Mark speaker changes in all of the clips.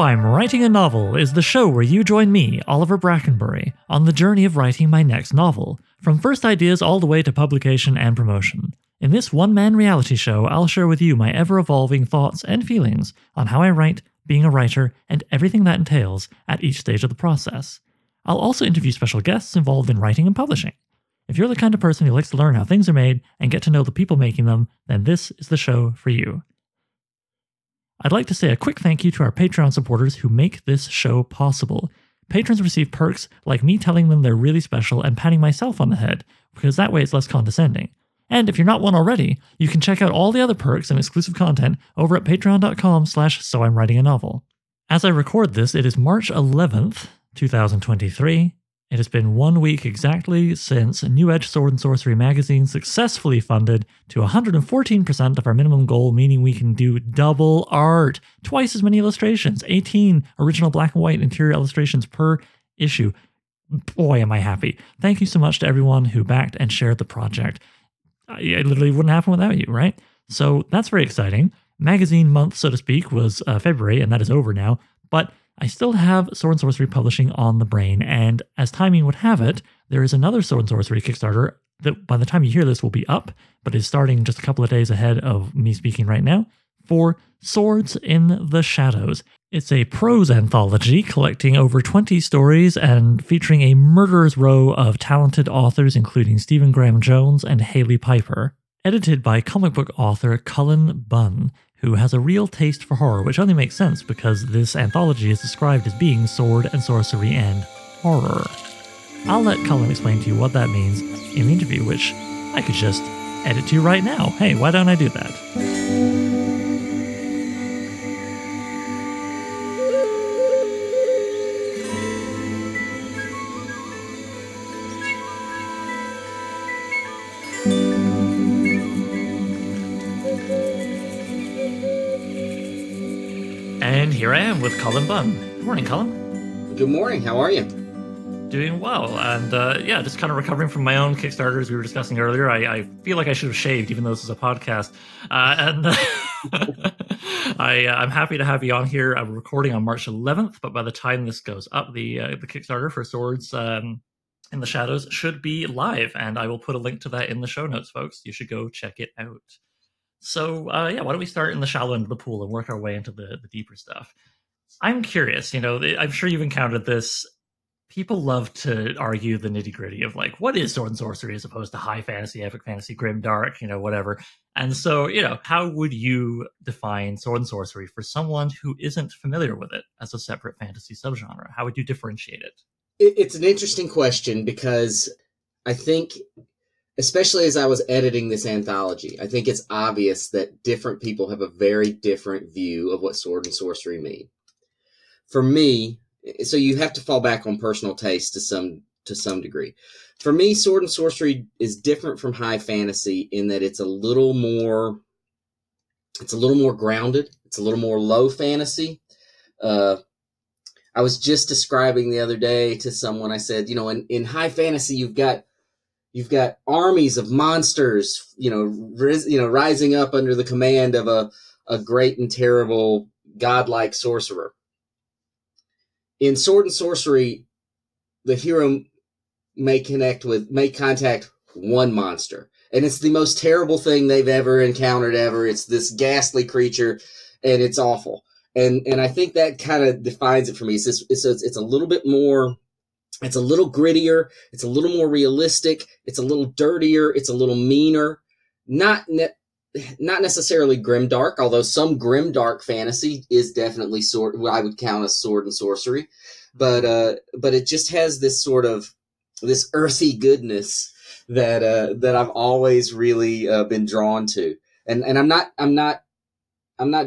Speaker 1: I'm Writing a Novel is the show where you join me, Oliver Brackenbury, on the journey of writing my next novel, from first ideas all the way to publication and promotion. In this one man reality show, I'll share with you my ever evolving thoughts and feelings on how I write, being a writer, and everything that entails at each stage of the process. I'll also interview special guests involved in writing and publishing. If you're the kind of person who likes to learn how things are made and get to know the people making them, then this is the show for you. I'd like to say a quick thank you to our Patreon supporters who make this show possible. Patrons receive perks like me telling them they're really special and patting myself on the head, because that way it's less condescending. And if you're not one already, you can check out all the other perks and exclusive content over at patreon.com slash so I'm writing a novel. As I record this, it is March 11th, 2023, it has been one week exactly since New Edge Sword and Sorcery magazine successfully funded to 114% of our minimum goal, meaning we can do double art, twice as many illustrations, 18 original black and white interior illustrations per issue. Boy, am I happy. Thank you so much to everyone who backed and shared the project. It literally wouldn't happen without you, right? So that's very exciting. Magazine month, so to speak, was uh, February, and that is over now. But I still have Sword and Sorcery publishing on the brain, and as timing would have it, there is another Sword and Sorcery Kickstarter that by the time you hear this will be up, but is starting just a couple of days ahead of me speaking right now for Swords in the Shadows. It's a prose anthology collecting over 20 stories and featuring a murderer's row of talented authors, including Stephen Graham Jones and Hailey Piper. Edited by comic book author Cullen Bunn, who has a real taste for horror, which only makes sense because this anthology is described as being sword and sorcery and horror. I'll let Cullen explain to you what that means in the interview, which I could just edit to you right now. Hey, why don't I do that? And here I am with Cullen Bunn. Good morning, Cullen.
Speaker 2: Good morning. How are you?
Speaker 1: Doing well, and uh, yeah, just kind of recovering from my own Kickstarters we were discussing earlier. I, I feel like I should have shaved, even though this is a podcast. Uh, and I, uh, I'm happy to have you on here. I'm recording on March 11th, but by the time this goes up, the uh, the Kickstarter for Swords um, in the Shadows should be live, and I will put a link to that in the show notes, folks. You should go check it out. So uh, yeah, why don't we start in the shallow end of the pool and work our way into the, the deeper stuff? I'm curious. You know, I'm sure you've encountered this. People love to argue the nitty gritty of like what is sword and sorcery as opposed to high fantasy, epic fantasy, grim dark, you know, whatever. And so, you know, how would you define sword and sorcery for someone who isn't familiar with it as a separate fantasy subgenre? How would you differentiate it?
Speaker 2: It's an interesting question because I think especially as I was editing this anthology, I think it's obvious that different people have a very different view of what sword and sorcery mean. For me, so you have to fall back on personal taste to some to some degree. For me, sword and sorcery is different from high fantasy in that it's a little more it's a little more grounded. It's a little more low fantasy. Uh, I was just describing the other day to someone. I said, you know, in, in high fantasy, you've got you've got armies of monsters, you know, ris- you know, rising up under the command of a, a great and terrible godlike sorcerer. In sword and sorcery, the hero may connect with, may contact one monster. And it's the most terrible thing they've ever encountered ever. It's this ghastly creature and it's awful. And, and I think that kind of defines it for me. It's, it's, it's a little bit more it's a little grittier. It's a little more realistic. It's a little dirtier. It's a little meaner. Not ne- not necessarily grim dark, although some grim dark fantasy is definitely sword. I would count as sword and sorcery, but uh, but it just has this sort of this earthy goodness that uh, that I've always really uh, been drawn to. And and I'm not I'm not I'm not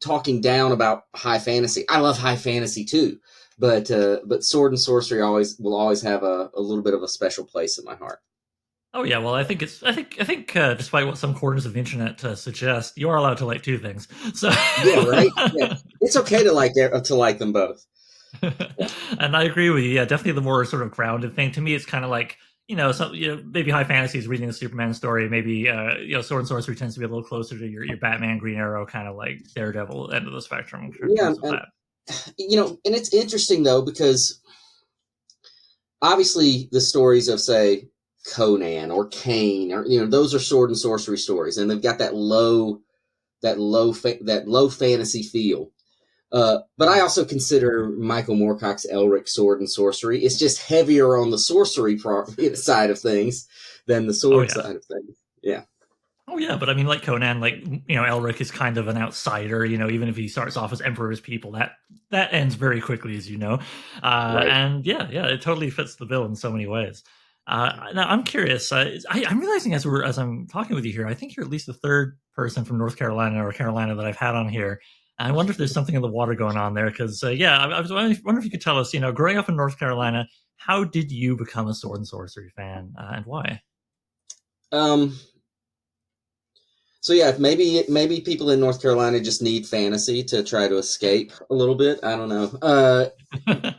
Speaker 2: talking down about high fantasy. I love high fantasy too but uh, but sword and sorcery always will always have a, a little bit of a special place in my heart.
Speaker 1: Oh yeah, well I think it's I think I think uh, despite what some corners of the internet uh, suggest, you are allowed to like two things. So
Speaker 2: yeah, right. Yeah. It's okay to like to like them both.
Speaker 1: and I agree with you. Yeah, definitely the more sort of grounded thing to me, it's kind of like you know, some you know, maybe high fantasy is reading a Superman story. Maybe uh, you know, Sword and Sorcery tends to be a little closer to your, your Batman, Green Arrow, kind of like Daredevil end of the spectrum.
Speaker 2: Yeah, and, you know, and it's interesting though because obviously the stories of say Conan or Kane or you know those are sword and sorcery stories, and they've got that low, that low, fa- that low fantasy feel. Uh, but I also consider Michael Moorcock's Elric Sword and Sorcery. It's just heavier on the sorcery pro- side of things than the sword oh, yeah. side of things. Yeah.
Speaker 1: Oh yeah, but I mean, like Conan, like you know, Elric is kind of an outsider. You know, even if he starts off as Emperor's people, that that ends very quickly, as you know. Uh, right. And yeah, yeah, it totally fits the bill in so many ways. Uh, now I'm curious. Uh, I, am realizing as we're as I'm talking with you here, I think you're at least the third person from North Carolina or Carolina that I've had on here. I wonder if there's something in the water going on there. Because uh, yeah, I, I was wondering if you could tell us. You know, growing up in North Carolina, how did you become a sword and sorcery fan, uh, and why?
Speaker 2: Um. So yeah, maybe maybe people in North Carolina just need fantasy to try to escape a little bit. I don't know. Uh,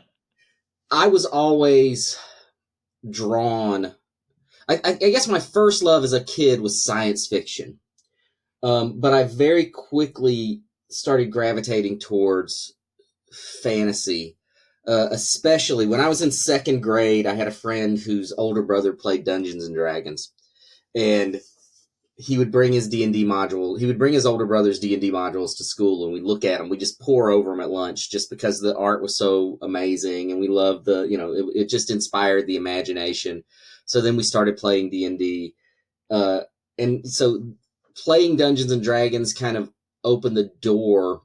Speaker 2: I was always drawn. I, I, guess my first love as a kid was science fiction, um, but I very quickly started gravitating towards fantasy. Uh, especially when I was in second grade, I had a friend whose older brother played Dungeons and Dragons, and he would bring his D and D module. He would bring his older brother's D and D modules to school, and we'd look at them. We just pour over them at lunch, just because the art was so amazing, and we loved the, you know, it, it just inspired the imagination. So then we started playing D and D, uh, and so playing Dungeons and Dragons kind of opened the door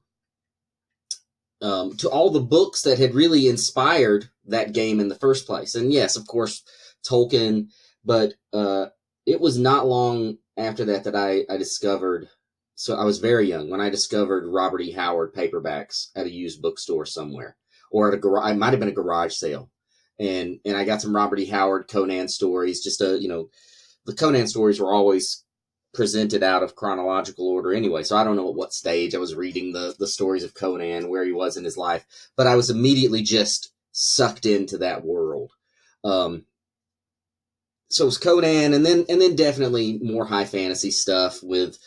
Speaker 2: um, to all the books that had really inspired that game in the first place. And yes, of course, Tolkien, but uh, it was not long after that that I, I discovered so I was very young when I discovered Robert E. Howard paperbacks at a used bookstore somewhere, or at a garage. It might have been a garage sale, and and I got some Robert E. Howard Conan stories. Just a you know, the Conan stories were always presented out of chronological order anyway. So I don't know at what stage I was reading the the stories of Conan, where he was in his life, but I was immediately just sucked into that world. Um, so it was Conan, and then and then definitely more high fantasy stuff with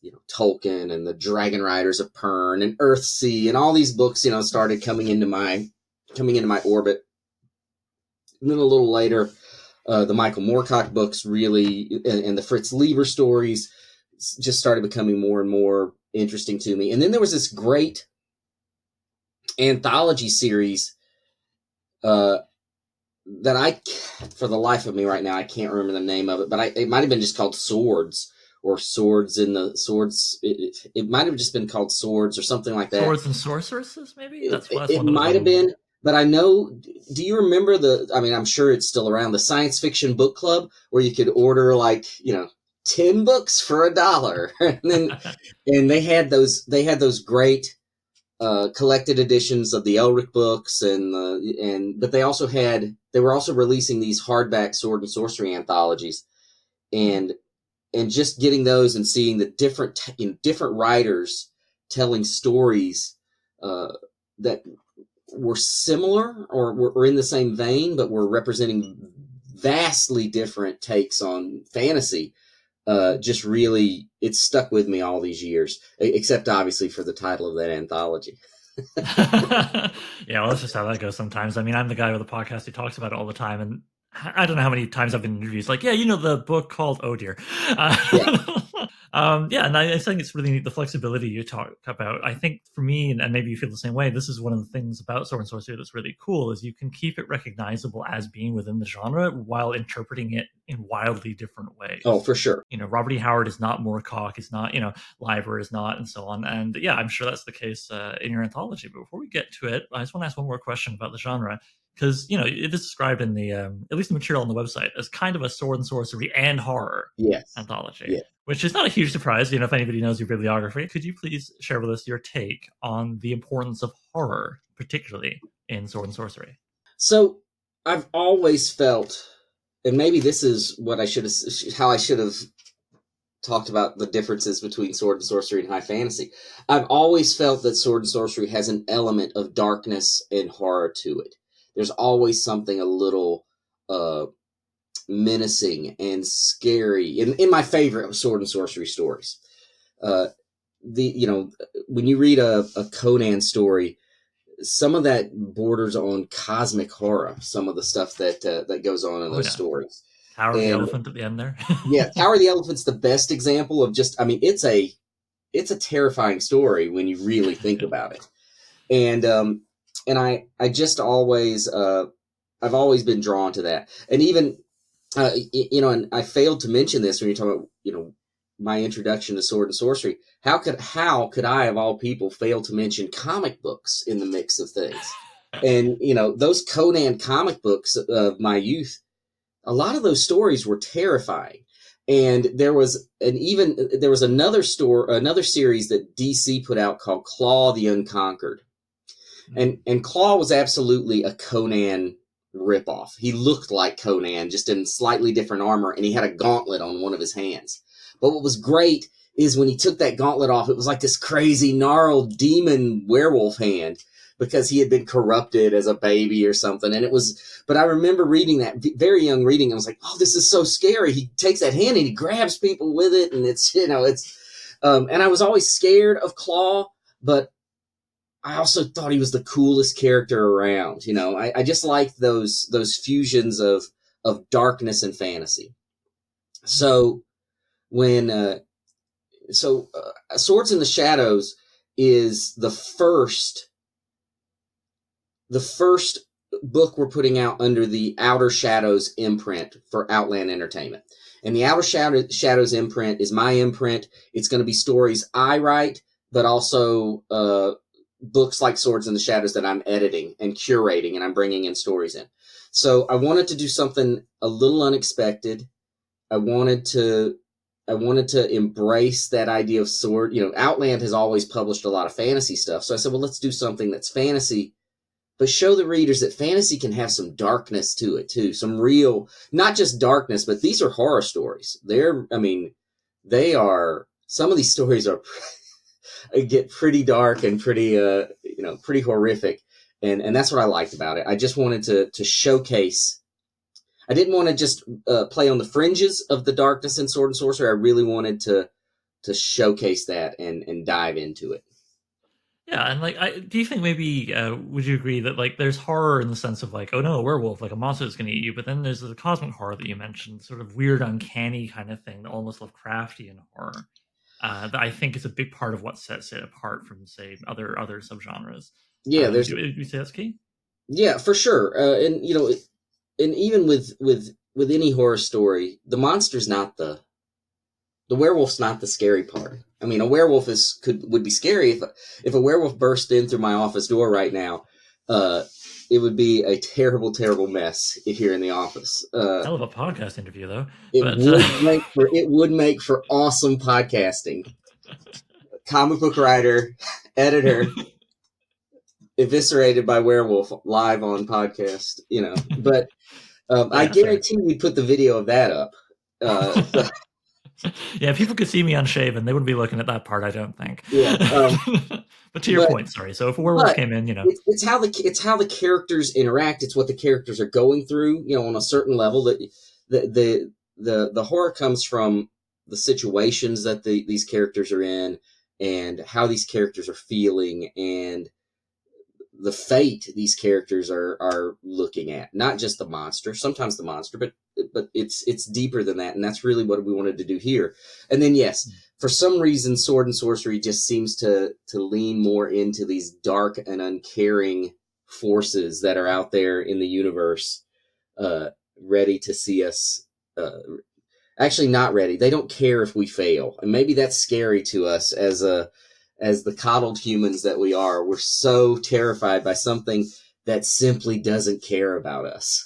Speaker 2: you know Tolkien and the Dragon Riders of Pern and Earthsea and all these books. You know, started coming into my coming into my orbit. And then a little later, uh, the Michael Moorcock books really and, and the Fritz Leiber stories just started becoming more and more interesting to me. And then there was this great anthology series uh, that I, for the life of me right now, I can't remember the name of it, but I, it might have been just called Swords or Swords in the Swords. It, it might have just been called Swords or something like that.
Speaker 1: Swords and Sorceresses, maybe?
Speaker 2: That's it, it might have been, but I know. Do you remember the? I mean, I'm sure it's still around the science fiction book club where you could order like you know 10 books for a dollar and then and they had those they had those great uh, collected editions of the Elric books and the and but they also had they were also releasing these hardback sword and sorcery anthologies. And and just getting those and seeing the different you know, different writers telling stories uh, that were similar or were in the same vein but were representing vastly different takes on fantasy uh, just really it stuck with me all these years, except obviously for the title of that anthology.
Speaker 1: yeah, well, that's just how that goes sometimes. I mean, I'm the guy with the podcast who talks about it all the time, and I don't know how many times I've been in interviews like, yeah, you know, the book called Oh Dear. Uh, yeah. Um, yeah, and I, I, think it's really neat the flexibility you talk about. I think for me, and, and, maybe you feel the same way, this is one of the things about sword and sorcery that's really cool is you can keep it recognizable as being within the genre while interpreting it in wildly different ways.
Speaker 2: Oh, for sure.
Speaker 1: You know, Robert E. Howard is not Moorcock, is not, you know, Leiber is not, and so on. And yeah, I'm sure that's the case uh, in your anthology. But before we get to it, I just want to ask one more question about the genre because you know it is described in the um, at least the material on the website as kind of a sword and sorcery and horror
Speaker 2: yes.
Speaker 1: anthology.
Speaker 2: Yes
Speaker 1: which is not a huge surprise. You know, if anybody knows your bibliography, could you please share with us your take on the importance of horror, particularly in sword and sorcery?
Speaker 2: So, I've always felt, and maybe this is what I should have, how I should have talked about the differences between sword and sorcery and high fantasy. I've always felt that sword and sorcery has an element of darkness and horror to it. There's always something a little uh, menacing and scary in, in my favorite sword and sorcery stories. Uh, the you know when you read a, a Conan story, some of that borders on cosmic horror. Some of the stuff that uh, that goes on in
Speaker 1: Oh,
Speaker 2: those
Speaker 1: yeah.
Speaker 2: stories.
Speaker 1: Tower of the
Speaker 2: And-
Speaker 1: Elephant at the end there.
Speaker 2: Yeah, Tower of the Elephant's the best example of just. I mean, it's a it's a terrifying story when you really think about it. And um and I I just always uh I've always been drawn to that. And even uh you know, and I failed to mention this when you're talking about you know my introduction to sword and sorcery. How could how could I of all people fail to mention comic books in the mix of things? And you know those Conan comic books of my youth, a lot of those stories were terrifying. And there was an even there was another store another series that DC put out called Claw the Unconquered, and and Claw was absolutely a Conan ripoff. He looked like Conan, just in slightly different armor, and he had a gauntlet on one of his hands. But what was great is when he took that gauntlet off, it was like this crazy gnarled demon werewolf hand because he had been corrupted as a baby or something. And it was, but I remember reading that very young reading. I was like, oh, this is so scary. He takes that hand and he grabs people with it, and it's you know it's. Um, and I was always scared of Claw, but I also thought he was the coolest character around. You know, I, I just like those those fusions of of darkness and fantasy. So when uh, so uh, Swords in the Shadows is the first the first book we're putting out under the Outer Shadows imprint for Outland Entertainment. And the Outer Shadow, Shadows imprint is my imprint. It's going to be stories I write, but also uh, books like Swords in the Shadows that I'm editing and curating, and I'm bringing in stories in. So I wanted to do something a little unexpected. I wanted to I wanted to embrace that idea of sword. You know, Outland has always published a lot of fantasy stuff. So I said, well, let's do something that's fantasy, but show the readers that fantasy can have some darkness to it too. Some real, not just darkness, but these are horror stories. They're, I mean, they are, some of these stories are, get pretty dark and pretty, uh, you know, pretty horrific. And, and that's what I liked about it. I just wanted to, to showcase I didn't want to just uh, play on the fringes of the darkness in Sword and Sorcery. I really wanted to to showcase that and and dive into it.
Speaker 1: Yeah, and like, I, do you think maybe uh, would you agree that like there's horror in the sense of like, oh no, a werewolf, like a monster is going to eat you, but then there's the cosmic horror that you mentioned, sort of weird, uncanny kind of thing, almost Lovecraftian horror. Uh, that I think is a big part of what sets it apart from, say, other other subgenres.
Speaker 2: Yeah,
Speaker 1: Um,
Speaker 2: there's
Speaker 1: do you say that's key?
Speaker 2: yeah for sure, uh, and you know, and even with with with any horror story, the monster's not the the werewolf's not the scary part. I mean, a werewolf is could would be scary if if a werewolf burst in through my office door right now. Uh, it would be a terrible, terrible mess here in the office. Uh,
Speaker 1: Hell of a podcast interview, though.
Speaker 2: It
Speaker 1: But,
Speaker 2: would
Speaker 1: uh,
Speaker 2: make for it would make for awesome podcasting. Comic book writer, editor, eviscerated by werewolf live on podcast. You know, but um, I
Speaker 1: Yeah, fair.
Speaker 2: guarantee we put the video of that up. Uh, so-
Speaker 1: yeah, if people could see me unshaven, they wouldn't be looking at that part. I don't think.
Speaker 2: Yeah, um,
Speaker 1: but to your
Speaker 2: but-
Speaker 1: point, sorry. So if a werewolf came in, you know,
Speaker 2: it's, it's how the it's how the characters interact. It's what the characters are going through. You know, on a certain level, that the the the the horror comes from the situations that the, these characters are in, and how these characters are feeling, and the fate these characters are are looking at. Not just the monster. Sometimes the monster, but but it's it's deeper than that, and that's really what we wanted to do here. And then yes, for some reason, sword and sorcery just seems to to lean more into these dark and uncaring forces that are out there in the universe, uh, ready to see us. Uh, actually, not ready. They don't care if we fail, and maybe that's scary to us as a as the coddled humans that we are. We're so terrified by something that simply doesn't care about us.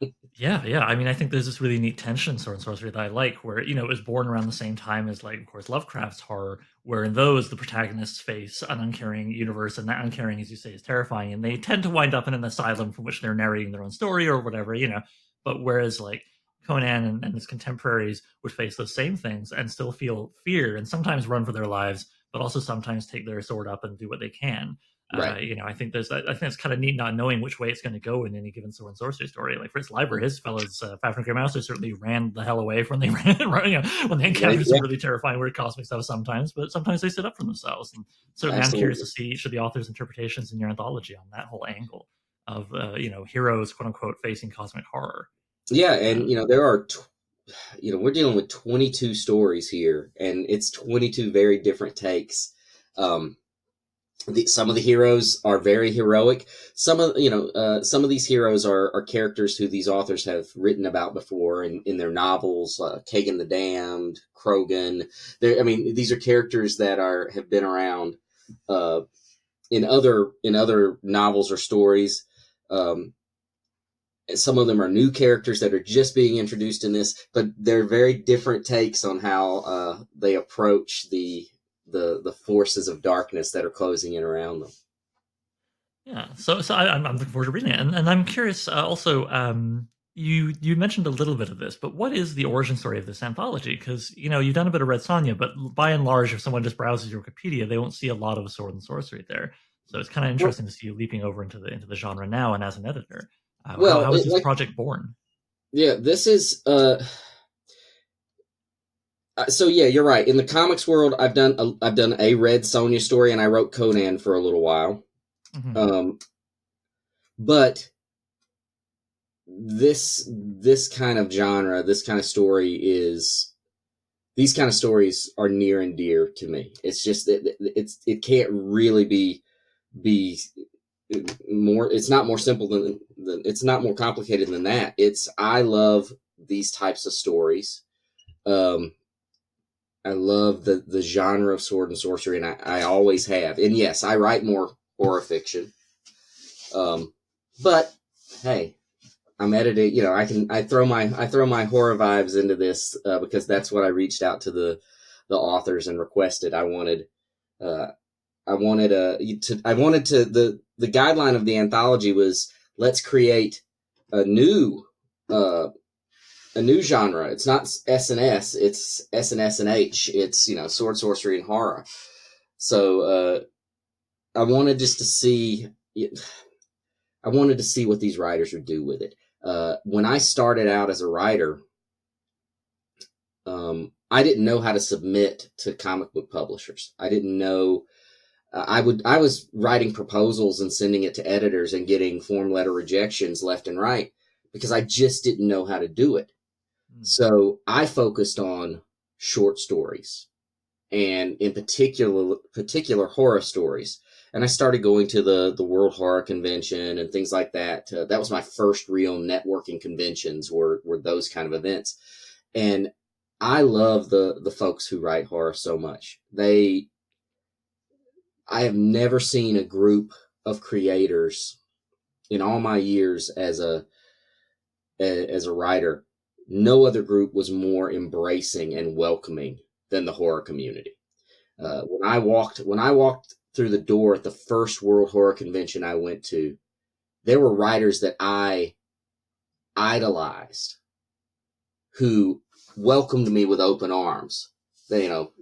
Speaker 1: yeah, yeah. I mean, I think there's this really neat tension Sword and Sorcery that I like, where you know it was born around the same time as, like, of course, Lovecraft's horror, where in those the protagonists face an uncaring universe, and that uncaring, as you say, is terrifying, and they tend to wind up in an asylum from which they're narrating their own story or whatever, you know. But whereas like Conan and, and his contemporaries would face those same things and still feel fear and sometimes run for their lives, but also sometimes take their sword up and do what they can. Right. Uh, you know, I think there's, I think it's kind of neat not knowing which way it's going to go in any given sword and sorcery story. Like Fritz Leiber, his fellows, uh, Fafhrd and Mouser certainly ran the hell away from they ran, you know, when they encountered yeah, some really terrifying weird cosmic stuff sometimes, but sometimes they stood up for themselves. And certainly Absolutely. I'm curious to see each of the author's interpretations in your anthology on that whole angle of, uh, you know, heroes, quote unquote, facing cosmic horror.
Speaker 2: Yeah. And, you know, there are, you know, we're dealing with 22 stories here and it's 22 very different takes. Um, the, some of the heroes are very heroic. Some of you know uh, some of these heroes are, are characters who these authors have written about before in, in their novels. Uh, Kagen the Damned, Krogan. They're, I mean, these are characters that are have been around uh, in other in other novels or stories. Um, some of them are new characters that are just being introduced in this, but they're very different takes on how uh, they approach the the the forces of darkness that are closing in around them.
Speaker 1: Yeah, so so I, am looking forward to reading it, and, and I'm curious. Uh, also, um, you you mentioned a little bit of this, but what is the origin story of this anthology? Because you know you've done a bit of Red Sonja, but by and large, if someone just browses your Wikipedia, they won't see a lot of sword and sorcery there. So it's kind of interesting well, to see you leaping over into the into the genre now, and as an editor. Uh, well, how, how was this like, project born?
Speaker 2: Yeah, this is. Uh uh, so yeah, you're right. In the comics world, I've done a, I've done a Red Sonja story, and I wrote Conan for a little while. Mm-hmm. Um, but this this kind of genre, this kind of story is these kind of stories are near and dear to me. It's just that it's it can't really be be more. It's not more simple than, than it's not more complicated than that. It's I love these types of stories. Um, I love the the genre of sword and sorcery, and I, I always have. And yes, I write more horror fiction. Um, but hey, I'm editing. You know, I can I throw my I throw my horror vibes into this uh, because that's what I reached out to the the authors and requested. I wanted uh, I wanted a to I wanted to the the guideline of the anthology was let's create a new uh, a new genre. It's not S and S. It's S and S and H. It's you know sword, sorcery, and horror. So uh, I wanted just to see. I wanted to see what these writers would do with it. Uh, when I started out as a writer, um, I didn't know how to submit to comic book publishers. I didn't know. Uh, I would. I was writing proposals and sending it to editors and getting form letter rejections left and right because I just didn't know how to do it. Hmm. So I focused on short stories and in particular particular horror stories. And I started going to the the World Horror Convention and things like that. Uh, that was my first real networking conventions were were those kind of events. And I love the the folks who write horror so much. They I have never seen a group of creators in all my years as a as a writer no other group was more embracing and welcoming than the horror community. Uh, when I walked when I walked through the door at the first World Horror Convention I went to, there were writers that I idolized who welcomed me with open arms. They, you know,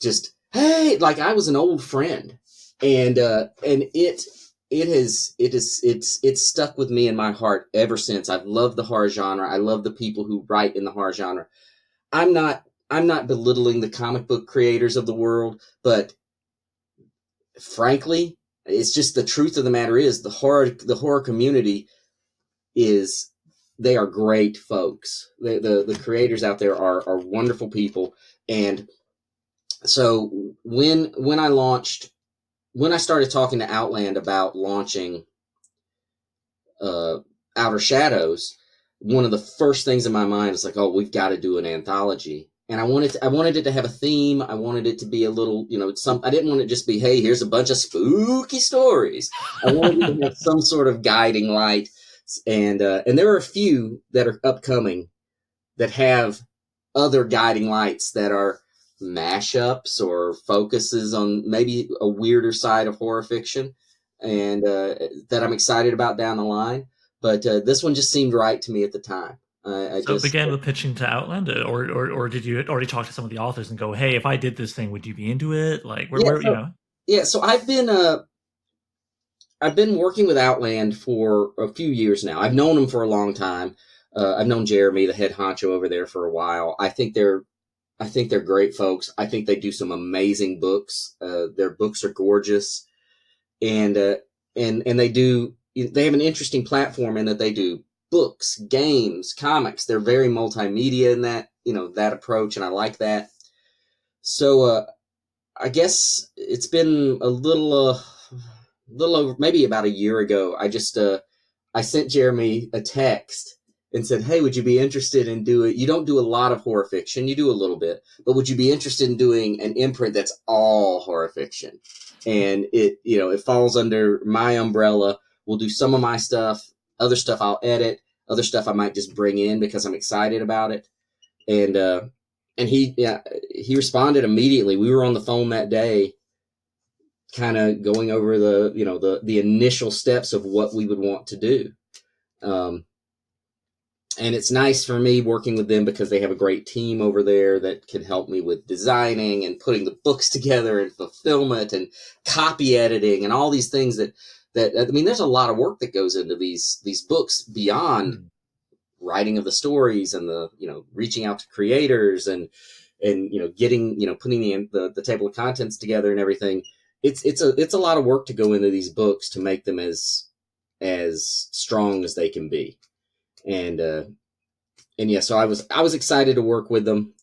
Speaker 2: just hey, like I was an old friend, and uh, and it it has it is it's it's stuck with me in my heart ever since. I've loved the horror genre. I love the people who write in the horror genre. I'm not I'm not belittling the comic book creators of the world, but frankly, it's just the truth of the matter is the horror the horror community is they are great folks. The the, the creators out there are are wonderful people and so when when I launched when I started talking to Outland about launching uh, Outer Shadows, one of the first things in my mind is like, oh, we've got to do an anthology. And I wanted to, I wanted it to have a theme. I wanted it to be a little, you know, some. I didn't want it just be, hey, here's a bunch of spooky stories. I wanted it to have some sort of guiding light. And uh, and there are a few that are upcoming that have other guiding lights that are mashups or focuses on maybe a weirder side of horror fiction and uh, that I'm excited about down the line. But uh, this one just seemed right to me at the time. I,
Speaker 1: I so just, it began with pitching to Outland, uh, or, or or did you already talk to some of the authors and go, "Hey, if I did this thing, would you be into it?" Like, where,
Speaker 2: yeah,
Speaker 1: where
Speaker 2: so,
Speaker 1: you know?
Speaker 2: Yeah, so I've been uh, I've been working with Outland for a few years now. I've known them for a long time. Uh, I've known Jeremy, the head honcho over there, for a while. I think they're, I think they're great folks. I think they do some amazing books. Uh, their books are gorgeous, and uh, and and they do. They have an interesting platform in that they do books, games, comics. They're very multimedia in that you know that approach, and I like that. So uh, I guess it's been a little uh, little over maybe about a year ago. I just uh, I sent Jeremy a text and said, "Hey, would you be interested in doing? You don't do a lot of horror fiction, you do a little bit, but would you be interested in doing an imprint that's all horror fiction?" And it, you know, it falls under my umbrella. We'll do some of my stuff, other stuff I'll edit, other stuff I might just bring in because I'm excited about it. And uh, and he, yeah, he responded immediately. We were on the phone that day, kind of going over the, you know, the the initial steps of what we would want to do. Um, and it's nice for me working with them because they have a great team over there that can help me with designing and putting the books together and fulfillment and copy editing and all these things that that I mean there's a lot of work that goes into these these books beyond mm. writing of the stories and the you know reaching out to creators and and you know getting you know putting the the, the table of contents together and everything it's it's a it's a lot of work to go into these books to make them as as strong as they can be and uh, and yeah, so I was I was excited to work with them,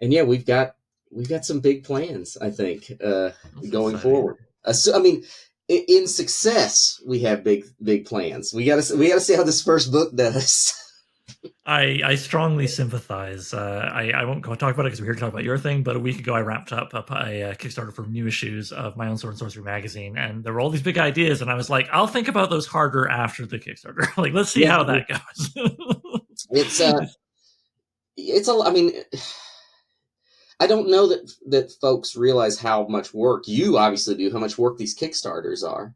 Speaker 2: and yeah, we've got we've got some big plans. I think uh, going exciting. forward. Uh, so, I mean, in, in success, we have big big plans. We got to we got to see how this first book does.
Speaker 1: I, I strongly sympathize. Uh, I, I won't go talk about it because we're here to talk about your thing. But a week ago, I wrapped up, a, a, Kickstarter for new issues of my own Sword and Sorcery magazine, and there were all these big ideas, and I was like, I'll think about those harder after the Kickstarter. like, let's see yeah, how that goes.
Speaker 2: it's uh, it's a. I mean, I don't know that that folks realize how much work you obviously do, how much work these Kickstarters are.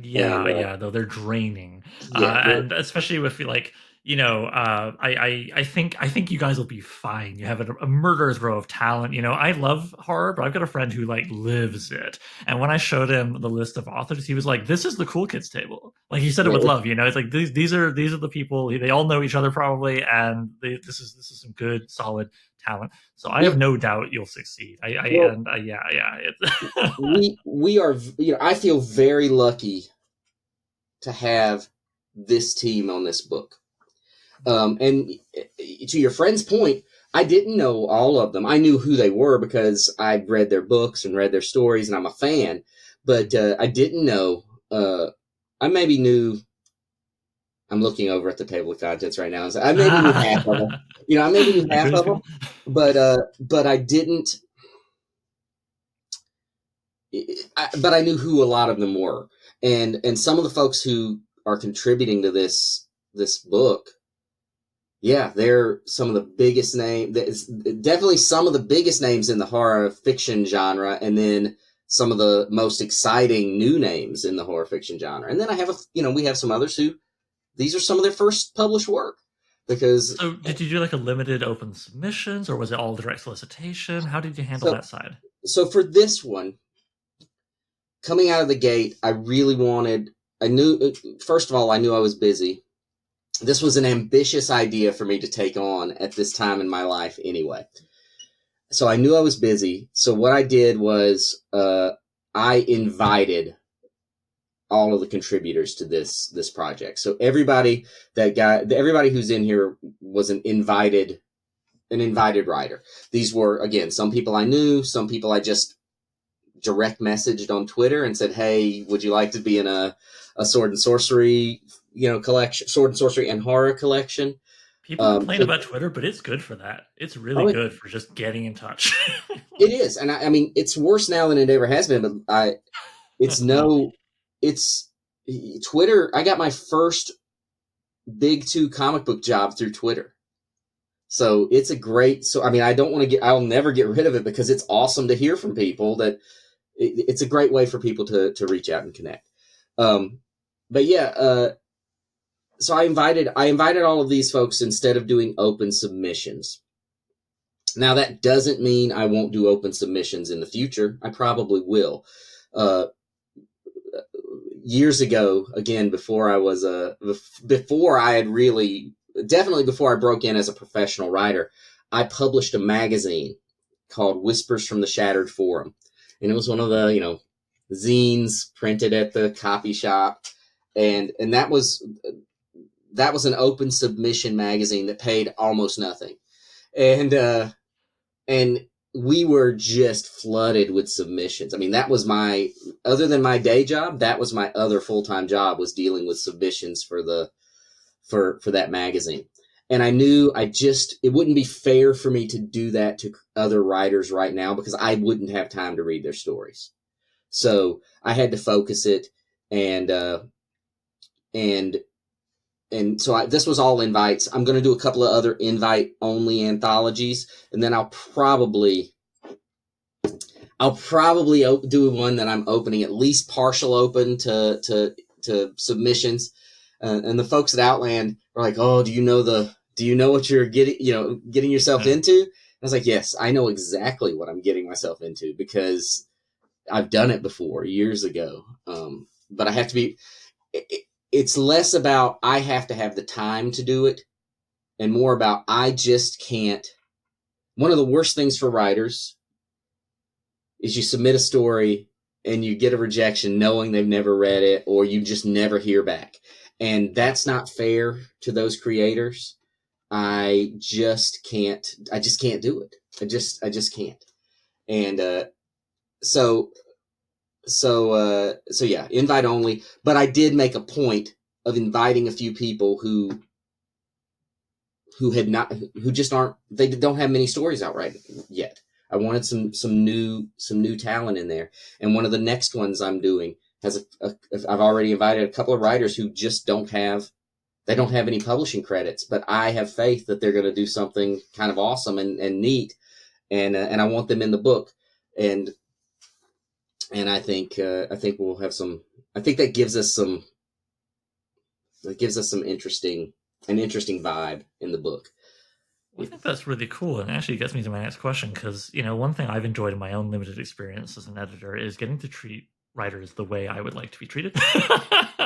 Speaker 1: Yeah, and, uh, yeah, though they're draining, yeah, uh, and especially with like you know, uh, I, I, I think I think you guys will be fine. You have a, a, murderer's row of talent. You know, I love horror, but I've got a friend who like lives it. And when I showed him the list of authors, he was like, "This is the cool kids table." Like he said it with love. You know, it's like these these are these are the people. They all know each other probably, and they, this is this is some good solid talent. So I have no doubt you'll succeed. I, I well, and uh, yeah yeah.
Speaker 2: we we are you know I feel very lucky to have this team on this book um, and to your friend's point, I didn't know all of them. I knew who they were because I'd read their books and read their stories, and I'm a fan. But uh, I didn't know. Uh, I maybe knew. I'm looking over at the table of contents right now, I maybe knew half of them. You know, I maybe knew half of them, but uh, but I didn't. I, but I knew who a lot of them were, and and some of the folks who are contributing to this this book yeah, they're some of the biggest names. Definitely some of the biggest names in the horror fiction genre, and then some of the most exciting new names in the horror fiction genre. And then I have a, you know, we have some others who these are some of their first published work. Because
Speaker 1: so, did you do like a limited open submissions, or was it all direct solicitation? How did you handle so, that side?
Speaker 2: So for this one, coming out of the gate, I really wanted. I knew uh, first of all, I knew I was busy this was an ambitious idea for me to take on at this time in my life anyway. So I knew I was busy. So what I did was uh, I invited all of the contributors to this this project. So everybody that got everybody who's in here was an invited an invited writer. These were again some people I knew, some people I just direct messaged on Twitter and said, "Hey, would you like to be in a a sword and sorcery you know collection, sword and sorcery and horror collection.
Speaker 1: People um, complain so, about Twitter, but it's good for that. It's really oh, good for just getting in touch.
Speaker 2: it is, and I, I, mean, it's worse now than it ever has been. But I, it's no, it's Twitter. I got my first big two comic book job through Twitter. So it's a great. So I mean, I don't want to get. I'll never get rid of it because it's awesome to hear from people. That it, it's a great way for people to to reach out and connect. Um, but yeah, uh, so I invited I invited all of these folks instead of doing open submissions. Now that doesn't mean I won't do open submissions in the future. I probably will. Uh, years ago, again before I was a before I had really definitely before I broke in as a professional writer, I published a magazine called Whispers from the Shattered Forum, and it was one of the you know zines printed at the copy shop, and and that was that was an open submission magazine that paid almost nothing, and uh, and we were just flooded with submissions. I mean, that was my other than my day job, that was my other full time job was dealing with submissions for the for for that magazine. And I knew I just it wouldn't be fair for me to do that to other writers right now because I wouldn't have time to read their stories. So I had to focus it and uh and and so I, this was all invites. I'm going to do a couple of other invite only anthologies, and then I'll probably I'll probably do one that I'm opening at least partial open to to to submissions. Uh, and the folks at Outland are like, "Oh, do you know the? Do you know what you're getting? You know, getting yourself yeah. into?" I was like, "Yes, I know exactly what I'm getting myself into because I've done it before years ago." Um, but I have to be. It, it's less about I have to have the time to do it and more about I just can't. One of the worst things for writers is you submit a story and you get a rejection knowing they've never read it or you just never hear back. And that's not fair to those creators. I just can't I just can't do it. I just I just can't. And uh so so uh, so yeah, invite only. But I did make a point of inviting a few people who who had not who just aren't they don't have many stories out right yet. I wanted some some new some new talent in there. And one of the next ones I'm doing has a, a I've already invited a couple of writers who just don't have they don't have any publishing credits, but I have faith that they're going to do something kind of awesome and, and neat, and uh, and I want them in the book. And and I think uh, I think we'll have some. I think that gives us some. That gives us some interesting an interesting vibe in the book.
Speaker 1: I think that's really cool, and actually gets me to my next question because you know one thing I've enjoyed in my own limited experience as an editor is getting to treat writers the way I would like to be treated,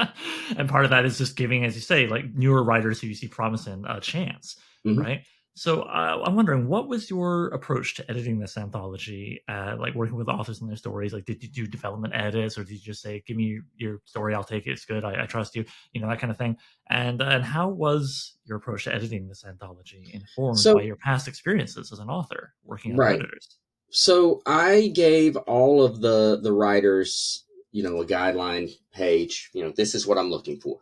Speaker 1: and part of that is just giving, as you say, like newer writers who you see promise in a chance, mm-hmm. right? So uh, I'm wondering, what was your approach to editing this anthology? Uh, like working with authors and their stories. Like, did you do development edits, or did you just say, "Give me your story, I'll take it. It's good. I, I trust you." You know that kind of thing. And and how was your approach to editing this anthology informed so, by your past experiences as an author working right. editors?
Speaker 2: So I gave all of the the writers, you know, a guideline page. You know, this is what I'm looking for,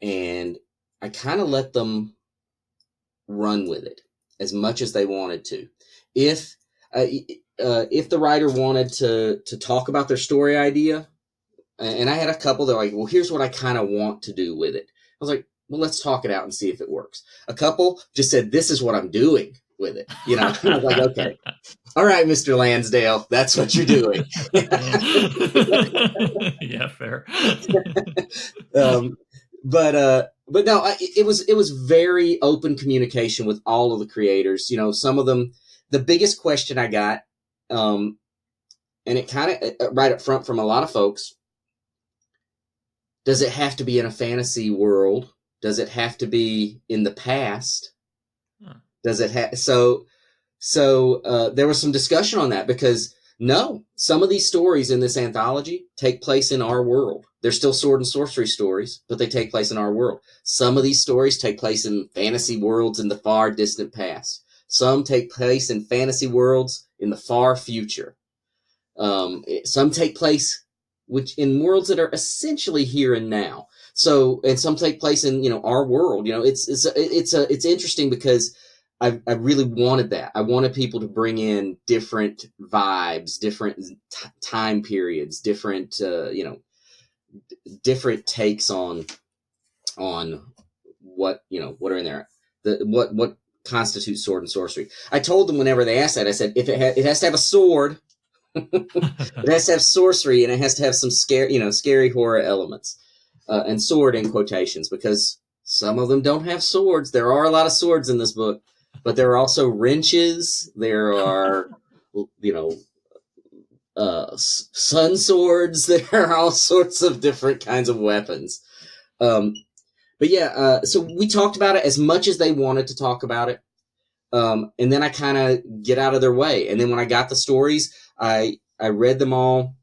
Speaker 2: and I kind of let them run with it as much as they wanted to. If uh, uh, if the writer wanted to to talk about their story idea, and I had a couple that were like, well, here's what I kind of want to do with it. I was like, well, let's talk it out and see if it works. A couple just said, this is what I'm doing with it. You know, I was like, okay, all right, Mr. Lansdale, that's what you're doing.
Speaker 1: yeah, fair.
Speaker 2: um, but uh, but no, I, it was it was very open communication with all of the creators. You know, some of them. The biggest question I got, um, and it kind of uh, uh, right up front from a lot of folks. Does it have to be in a fantasy world? Does it have to be in the past? Huh. Does it have so? So uh, there was some discussion on that because no, some of these stories in this anthology take place in our world. They're still sword and sorcery stories, but they take place in our world. Some of these stories take place in fantasy worlds in the far distant past. Some take place in fantasy worlds in the far future. Um, some take place which in worlds that are essentially here and now. So, and some take place in you know our world. You know, it's it's it's a, it's interesting because I, I really wanted that. I wanted people to bring in different vibes, different t- time periods, different, uh, you know, d- different takes on, on what, you know, what are in there. The, what, what constitutes sword and sorcery. I told them whenever they asked that, I said, if it, ha- it has to have a sword, it has to have sorcery and it has to have some scare, you know, scary horror elements, uh, and sword in quotations because some of them don't have swords. There are a lot of swords in this book but there are also wrenches. There are, you know, uh, sun swords. There are all sorts of different kinds of weapons. Um, but yeah, uh, so we talked about it as much as they wanted to talk about it. Um, and then I kind of get out of their way. And then when I got the stories, I I read them all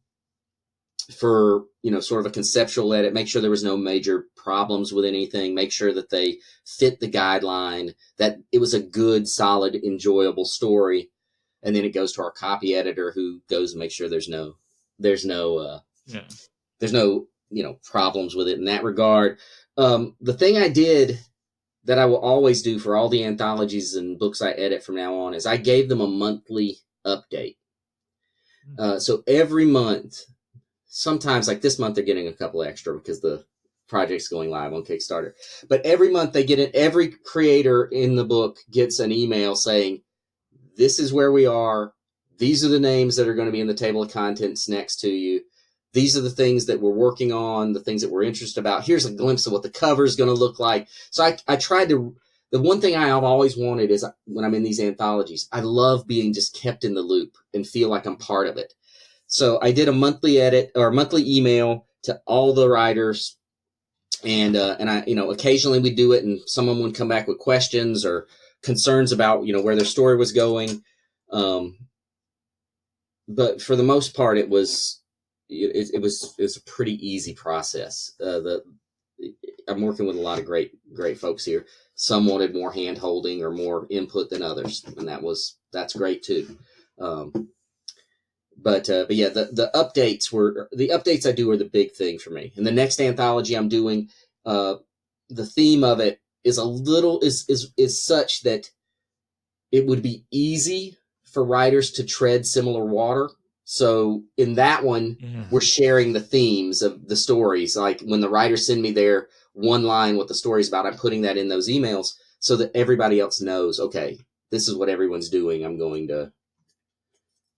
Speaker 2: for you know sort of a conceptual edit, make sure there was no major problems with anything, make sure that they fit the guideline, that it was a good, solid, enjoyable story, and then it goes to our copy editor who goes and makes sure there's no there's no uh, yeah. there's no you know problems with it in that regard. Um, the thing I did that I will always do for all the anthologies and books I edit from now on is I gave them a monthly update. Hmm. Uh, so every month, sometimes like this month they're getting a couple extra because the project's going live on Kickstarter. But every month they get it. Every creator in the book gets an email saying, "This is where we are. These are the names that are going to be in the table of contents next to you these are the things that we're working on, the things that we're interested about. Here's a glimpse of what the cover is going to look like. So I, I tried to, the one thing I've always wanted is when I'm in these anthologies, I love being just kept in the loop and feel like I'm part of it. So I did a monthly edit or monthly email to all the writers. And, uh, and I, you know, occasionally we do it and someone would come back with questions or concerns about, you know, where their story was going. Um, but for the most part, it was, it, it was it was a pretty easy process. Uh, the I'm working with a lot of great great folks here. Some wanted more hand holding or more input than others, and that was that's great too. Um, but uh, but yeah, the the updates were the updates I do are the big thing for me. And the next anthology I'm doing, uh, the theme of it is a little is is is such that it would be easy for writers to tread similar water so in that one, yeah. we're sharing the themes of the stories. Like when the writers send me their one line what the story's about, I'm putting that in those emails so that everybody else knows, okay, this is what everyone's doing. I'm going to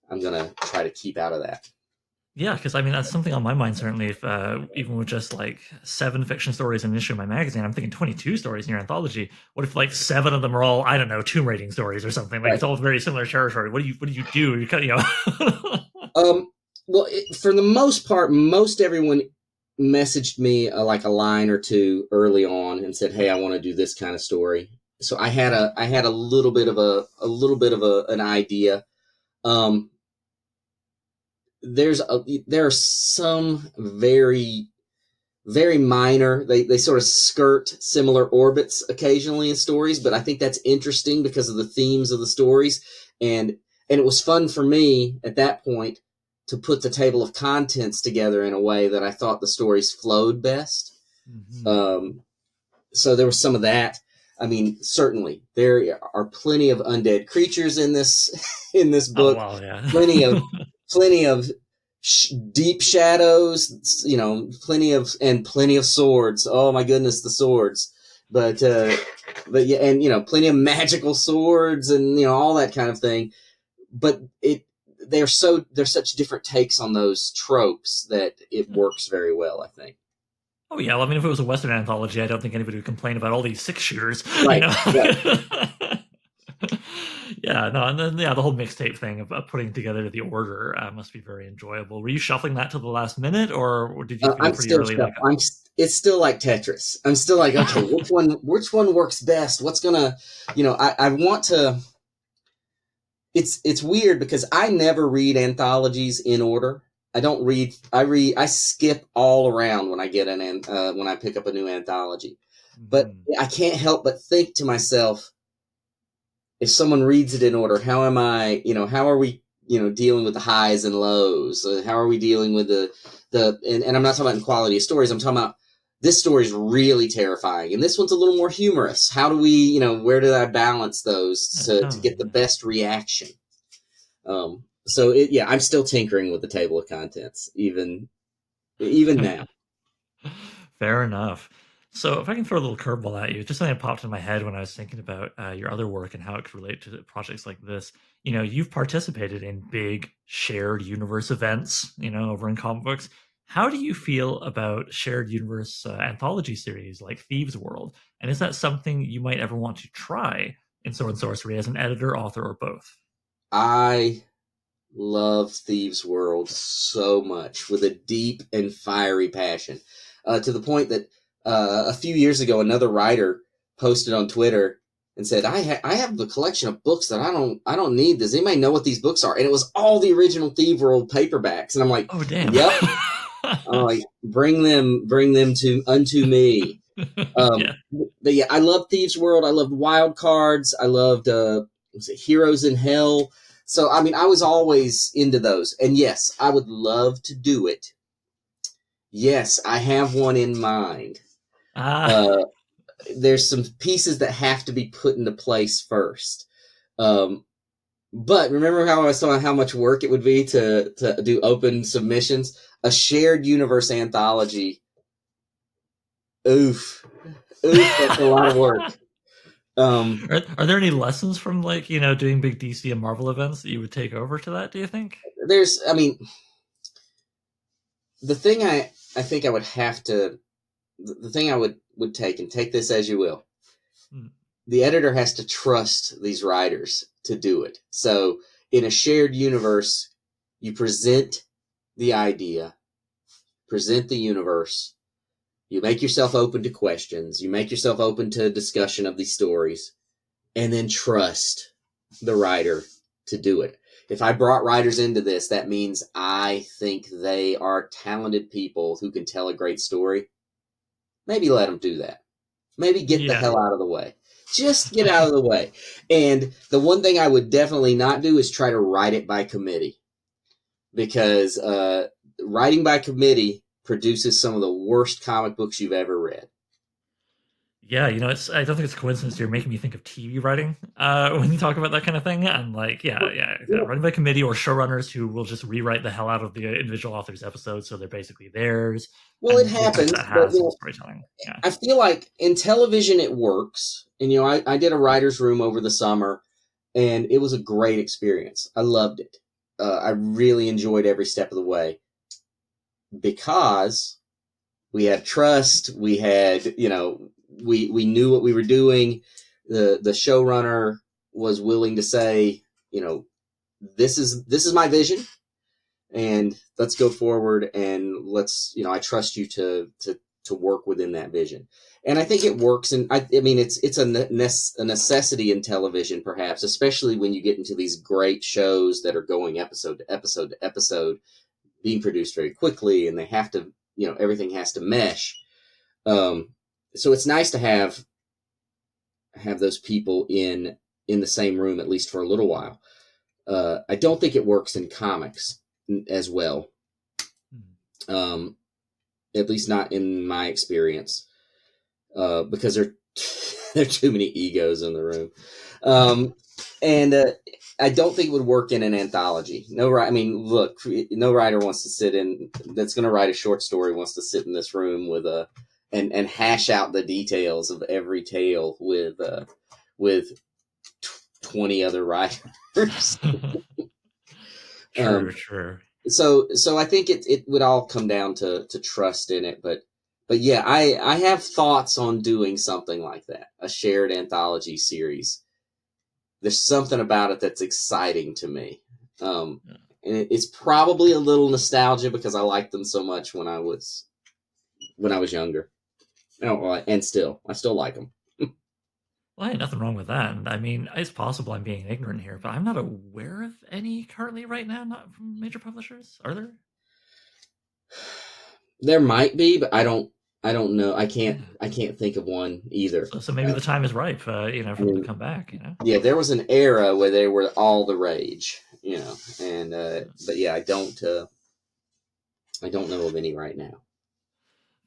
Speaker 2: I'm gonna try to keep out of that.
Speaker 1: Yeah, because I mean that's something on my mind certainly. If uh, even with just like seven fiction stories in an issue of my magazine, I'm thinking 22 stories in your anthology. What if like seven of them are all I don't know tomb raiding stories or something? Like right. it's all very similar territory. What do you what do you do? You kind of you know.
Speaker 2: Um, well, it, for the most part, most everyone messaged me uh, like a line or two early on and said, "Hey, I want to do this kind of story." So I had a I had a little bit of a a little bit of a, an idea. Um, there's a there are some very very minor they they sort of skirt similar orbits occasionally in stories but i think that's interesting because of the themes of the stories and and it was fun for me at that point to put the table of contents together in a way that I thought the stories flowed best. Mm-hmm. Um, so there was some of that. I mean, certainly there are plenty of undead creatures in this in this oh, book. Oh, yeah. plenty of plenty of sh- deep shadows. You know, plenty of and plenty of swords. Oh my goodness, the swords! But uh, but yeah, and you know, plenty of magical swords and you know all that kind of thing. But it they're so they're such different takes on those tropes that it works very well. I think.
Speaker 1: Oh yeah, well, I mean, if it was a Western anthology, I don't think anybody would complain about all these six shooters.
Speaker 2: Right. You know?
Speaker 1: yeah, no, and then yeah, the whole mixtape thing of, putting together the order uh, must be very enjoyable. Were you shuffling that to the last minute, or did you?
Speaker 2: Uh, I'm still early, like, I'm, it's still like Tetris. I'm still like, okay, which one? Which one works best? What's gonna, you know, I, I want to it's it's weird because I never read anthologies in order. I don't read. I read. I skip all around when I get an uh, when I pick up a new anthology. But mm. I can't help but think to myself, if someone reads it in order, how am I? You know, how are we? You know, dealing with the highs and lows. Uh, how are we dealing with the the? And, and I'm not talking about in quality of stories. I'm talking about this story is really terrifying and this one's a little more humorous how do we you know where do i balance those to, to get the best reaction um, so it, yeah i'm still tinkering with the table of contents even even now
Speaker 1: fair enough so if i can throw a little curveball at you just something that popped in my head when i was thinking about uh, your other work and how it could relate to projects like this you know you've participated in big shared universe events you know over in comic books how do you feel about shared universe uh, anthology series like Thieves World? And is that something you might ever want to try in Sword and Sorcery as an editor, author, or both?
Speaker 2: I love Thieves World so much with a deep and fiery passion, uh, to the point that uh, a few years ago, another writer posted on Twitter and said, "I ha- I have a collection of books that I don't I don't need. Does anybody know what these books are?" And it was all the original Thieves World paperbacks, and I'm like,
Speaker 1: Oh damn.
Speaker 2: Yep. I'm like, bring them, bring them to unto me. Um,
Speaker 1: Yeah.
Speaker 2: But yeah, I love Thieves World. I loved Wild Cards. I loved uh, was it Heroes in Hell. So I mean, I was always into those. And yes, I would love to do it. Yes, I have one in mind.
Speaker 1: Ah,
Speaker 2: Uh, there's some pieces that have to be put into place first. Um, but remember how I was talking how much work it would be to to do open submissions? A shared universe anthology. Oof, oof, that's a lot of work. Um,
Speaker 1: are, are there any lessons from like you know doing big DC and Marvel events that you would take over to that? Do you think?
Speaker 2: there's, I mean, the thing I I think I would have to, the thing I would would take and take this as you will.
Speaker 1: Hmm.
Speaker 2: The editor has to trust these writers to do it. So in a shared universe, you present the idea, present the universe, you make yourself open to questions, you make yourself open to discussion of these stories, and then trust the writer to do it. If I brought writers into this, that means I think they are talented people who can tell a great story. Maybe let them do that. Maybe get the hell out of the way. Just get out of the way. And the one thing I would definitely not do is try to write it by committee. Because uh, writing by committee produces some of the worst comic books you've ever read.
Speaker 1: Yeah, you know, it's I don't think it's a coincidence you're making me think of TV writing uh, when you talk about that kind of thing. And like, yeah, yeah,
Speaker 2: Yeah.
Speaker 1: running by committee or showrunners who will just rewrite the hell out of the individual author's episodes, so they're basically theirs.
Speaker 2: Well, it happens. But, you know,
Speaker 1: storytelling. Yeah.
Speaker 2: I feel like in television it works. And you know, I, I did a writer's room over the summer and it was a great experience. I loved it. Uh, I really enjoyed every step of the way because we had trust. We had, you know, we, we knew what we were doing. The, the showrunner was willing to say, you know, this is, this is my vision and let's go forward and let's, you know, I trust you to, to, to work within that vision and I think it works. And I, I mean, it's it's a, ne- a necessity in television, perhaps, especially when you get into these great shows that are going episode to episode to episode, being produced very quickly, and they have to, you know, everything has to mesh. Um, so it's nice to have have those people in in the same room at least for a little while. Uh, I don't think it works in comics as well.
Speaker 1: Hmm.
Speaker 2: Um, at least not in my experience uh, because there there are too many egos in the room, um, and uh, I don't think it would work in an anthology. No, ri- I mean, look, no writer wants to sit in that's going to write a short story wants to sit in this room with a and and hash out the details of every tale with uh, with tw- twenty other writers.
Speaker 1: sure,
Speaker 2: Um,
Speaker 1: sure.
Speaker 2: so so I think it it would all come down to to trust in it, but but yeah, I I have thoughts on doing something like that, a shared anthology series. There's something about it that's exciting to me, um,
Speaker 1: Yeah.
Speaker 2: and it, it's probably a little nostalgia because I liked them so much when I was when I was younger. Oh, and still, I still like them.
Speaker 1: Well, ain't nothing wrong with that. I mean, it's possible I'm being ignorant here, but I'm not aware of any currently right now, not from major publishers. Are there?
Speaker 2: There might be, but I don't. I don't know. I can't. I can't think of one either.
Speaker 1: So, so maybe the time is ripe, uh, you know, for them to come back. You know.
Speaker 2: yeah, there was an era where they were all the rage, you know, and uh, but yeah, I don't, uh, I don't know of any right now.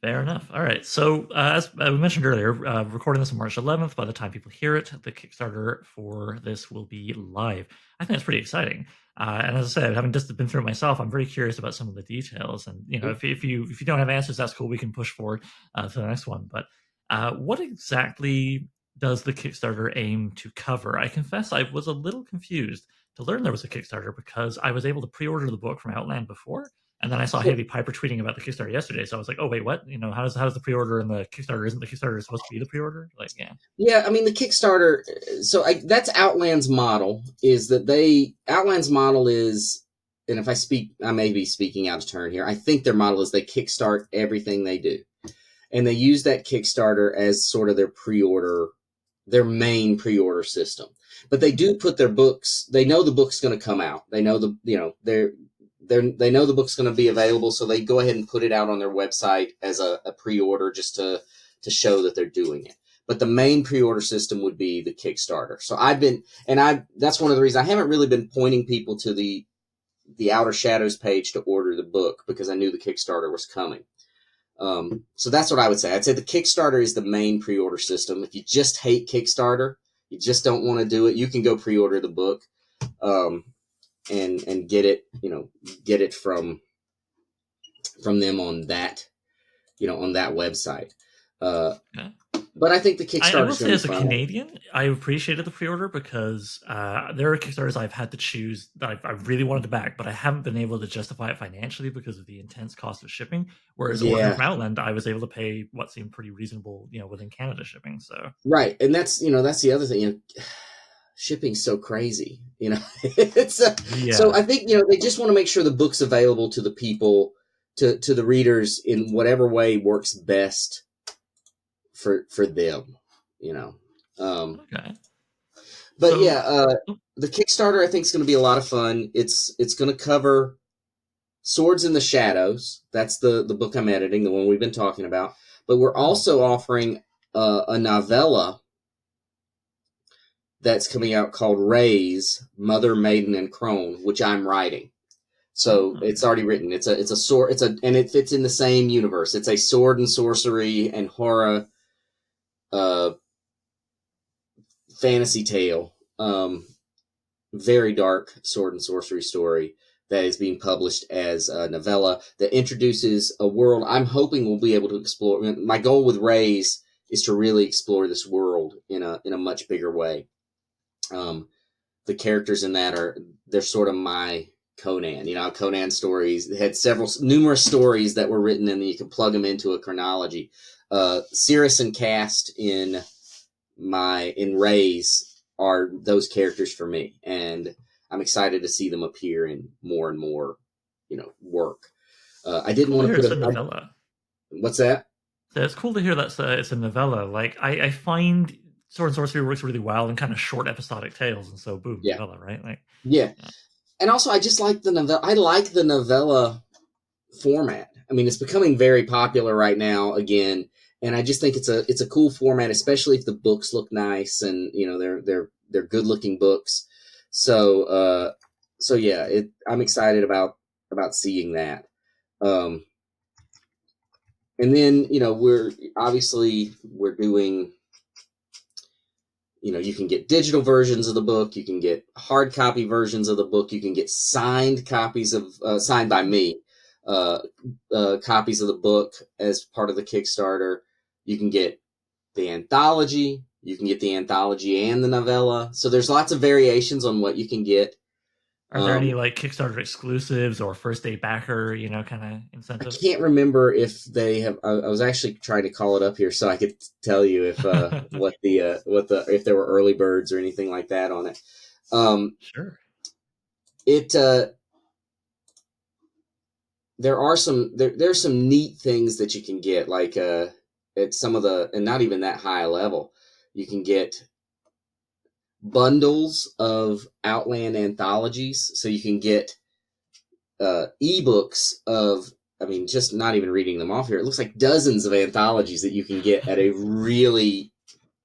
Speaker 1: Fair enough. All right. So, uh, as we mentioned earlier, uh, recording this on March 11th. By the time people hear it, the Kickstarter for this will be live. I think that's pretty exciting. Uh, and as I said, having just been through it myself, I'm very curious about some of the details. And you know, if, if you if you don't have answers, that's cool. We can push forward uh, to the next one. But uh, what exactly does the Kickstarter aim to cover? I confess I was a little confused to learn there was a Kickstarter because I was able to pre-order the book from Outland before, and then I saw Hailey Piper tweeting about the Kickstarter yesterday. So I was like, oh wait, what? You know, how does how does the pre-order and the Kickstarter isn't the Kickstarter supposed to be the pre-order? Like, yeah,
Speaker 2: Yeah, I mean the Kickstarter. So I, that's Outland's model is that they Outland's model is and if I speak, I may be speaking out of turn here. I think their model is they kickstart everything they do, and they use that Kickstarter as sort of their pre-order, their main pre-order system. But they do put their books. They know the book's going to come out. They know the you know they're they they know the book's going to be available, so they go ahead and put it out on their website as a, a pre-order just to to show that they're doing it. But the main pre-order system would be the Kickstarter. So I've been, and I that's one of the reasons I haven't really been pointing people to the the Outer Shadows page to order the book because I knew the Kickstarter was coming. Um, so that's what I would say. I'd say the Kickstarter is the main pre-order system. If you just hate Kickstarter, you just don't want to do it, you can go pre-order the book, um, and and get it, you know, get it from from them on that, you know, on that website. Uh,
Speaker 1: Yeah.
Speaker 2: But I think the
Speaker 1: I, I will say, as a. Canadian, I appreciated the pre-order because uh, there are Kickstarters I've had to choose that I've, I really wanted to back, but I haven't been able to justify it financially because of the intense cost of shipping. Whereas
Speaker 2: Yeah.
Speaker 1: Orphan from Outland, I was able to pay what seemed pretty reasonable, you know, within Canada shipping. So
Speaker 2: Right, and that's you know that's the other thing. You know, shipping's so crazy. You know, it's uh,
Speaker 1: yeah,
Speaker 2: so I think you know they just want to make sure the book's available to the people, to to the readers in whatever way works best for for them. You know, um,
Speaker 1: okay.
Speaker 2: but
Speaker 1: So-
Speaker 2: yeah, uh, the Kickstarter I think is going to be a lot of fun. It's it's going to cover Swords in the Shadows. That's the the book I'm editing, the one we've been talking about. But we're also offering uh, a novella that's coming out called Rays, Mother, Maiden, and Crone, which I'm writing. So
Speaker 1: Hmm.
Speaker 2: it's already written. It's a it's a sword. It's a and it fits in the same universe. It's a sword and sorcery and horror, uh, fantasy tale. Um, very dark sword and sorcery story that is being published as a novella that introduces a world I'm hoping we'll be able to explore. My goal with Rays is to really explore this world in a in a much bigger way. Um, the characters in that are they're sort of my Conan. You know, Conan stories they had several numerous stories that were written and you can plug them into a chronology. Uh, Cirrus and Cast in my in Rays are those characters for me, and I'm excited to see them appear in more and more, you know, work. Uh, I didn't
Speaker 1: Cool
Speaker 2: want
Speaker 1: to
Speaker 2: put
Speaker 1: it's a
Speaker 2: a, I-
Speaker 1: novella.
Speaker 2: what's that?
Speaker 1: It's cool to hear that uh, it's a novella. Like I, I find Sword and Sorcery works really well in kind of short episodic tales, and so boom,
Speaker 2: Yeah.
Speaker 1: novella, right? Like
Speaker 2: Yeah.
Speaker 1: Yeah.
Speaker 2: And also I just like the novella I like the novella format. I mean it's becoming very popular right now again. And I just think it's a it's a cool format, especially if the books look nice and you know they're they're they're good looking books. So uh so yeah, it I'm excited about about seeing that. Um and then, you know, we're obviously we're doing you know you can get digital versions of the book you can get hard copy versions of the book you can get signed copies of uh, signed by me uh, uh, copies of the book as part of the kickstarter. You can get the anthology you can get the anthology and the novella. So there's lots of variations on what you can get
Speaker 1: are there
Speaker 2: Um,
Speaker 1: any like Kickstarter exclusives or first day backer, you know, kind of incentives?
Speaker 2: I can't remember if they have. I, I was actually trying to call it up here so I could tell you if uh, what the uh, what the if there were early birds or anything like that on it. Um,
Speaker 1: Sure.
Speaker 2: it uh there are some there there's some neat things that you can get like uh at some of the and not even that high level you can get bundles of outland anthologies so you can get uh ebooks of i mean just not even reading them off here it looks like dozens of anthologies that you can get at a really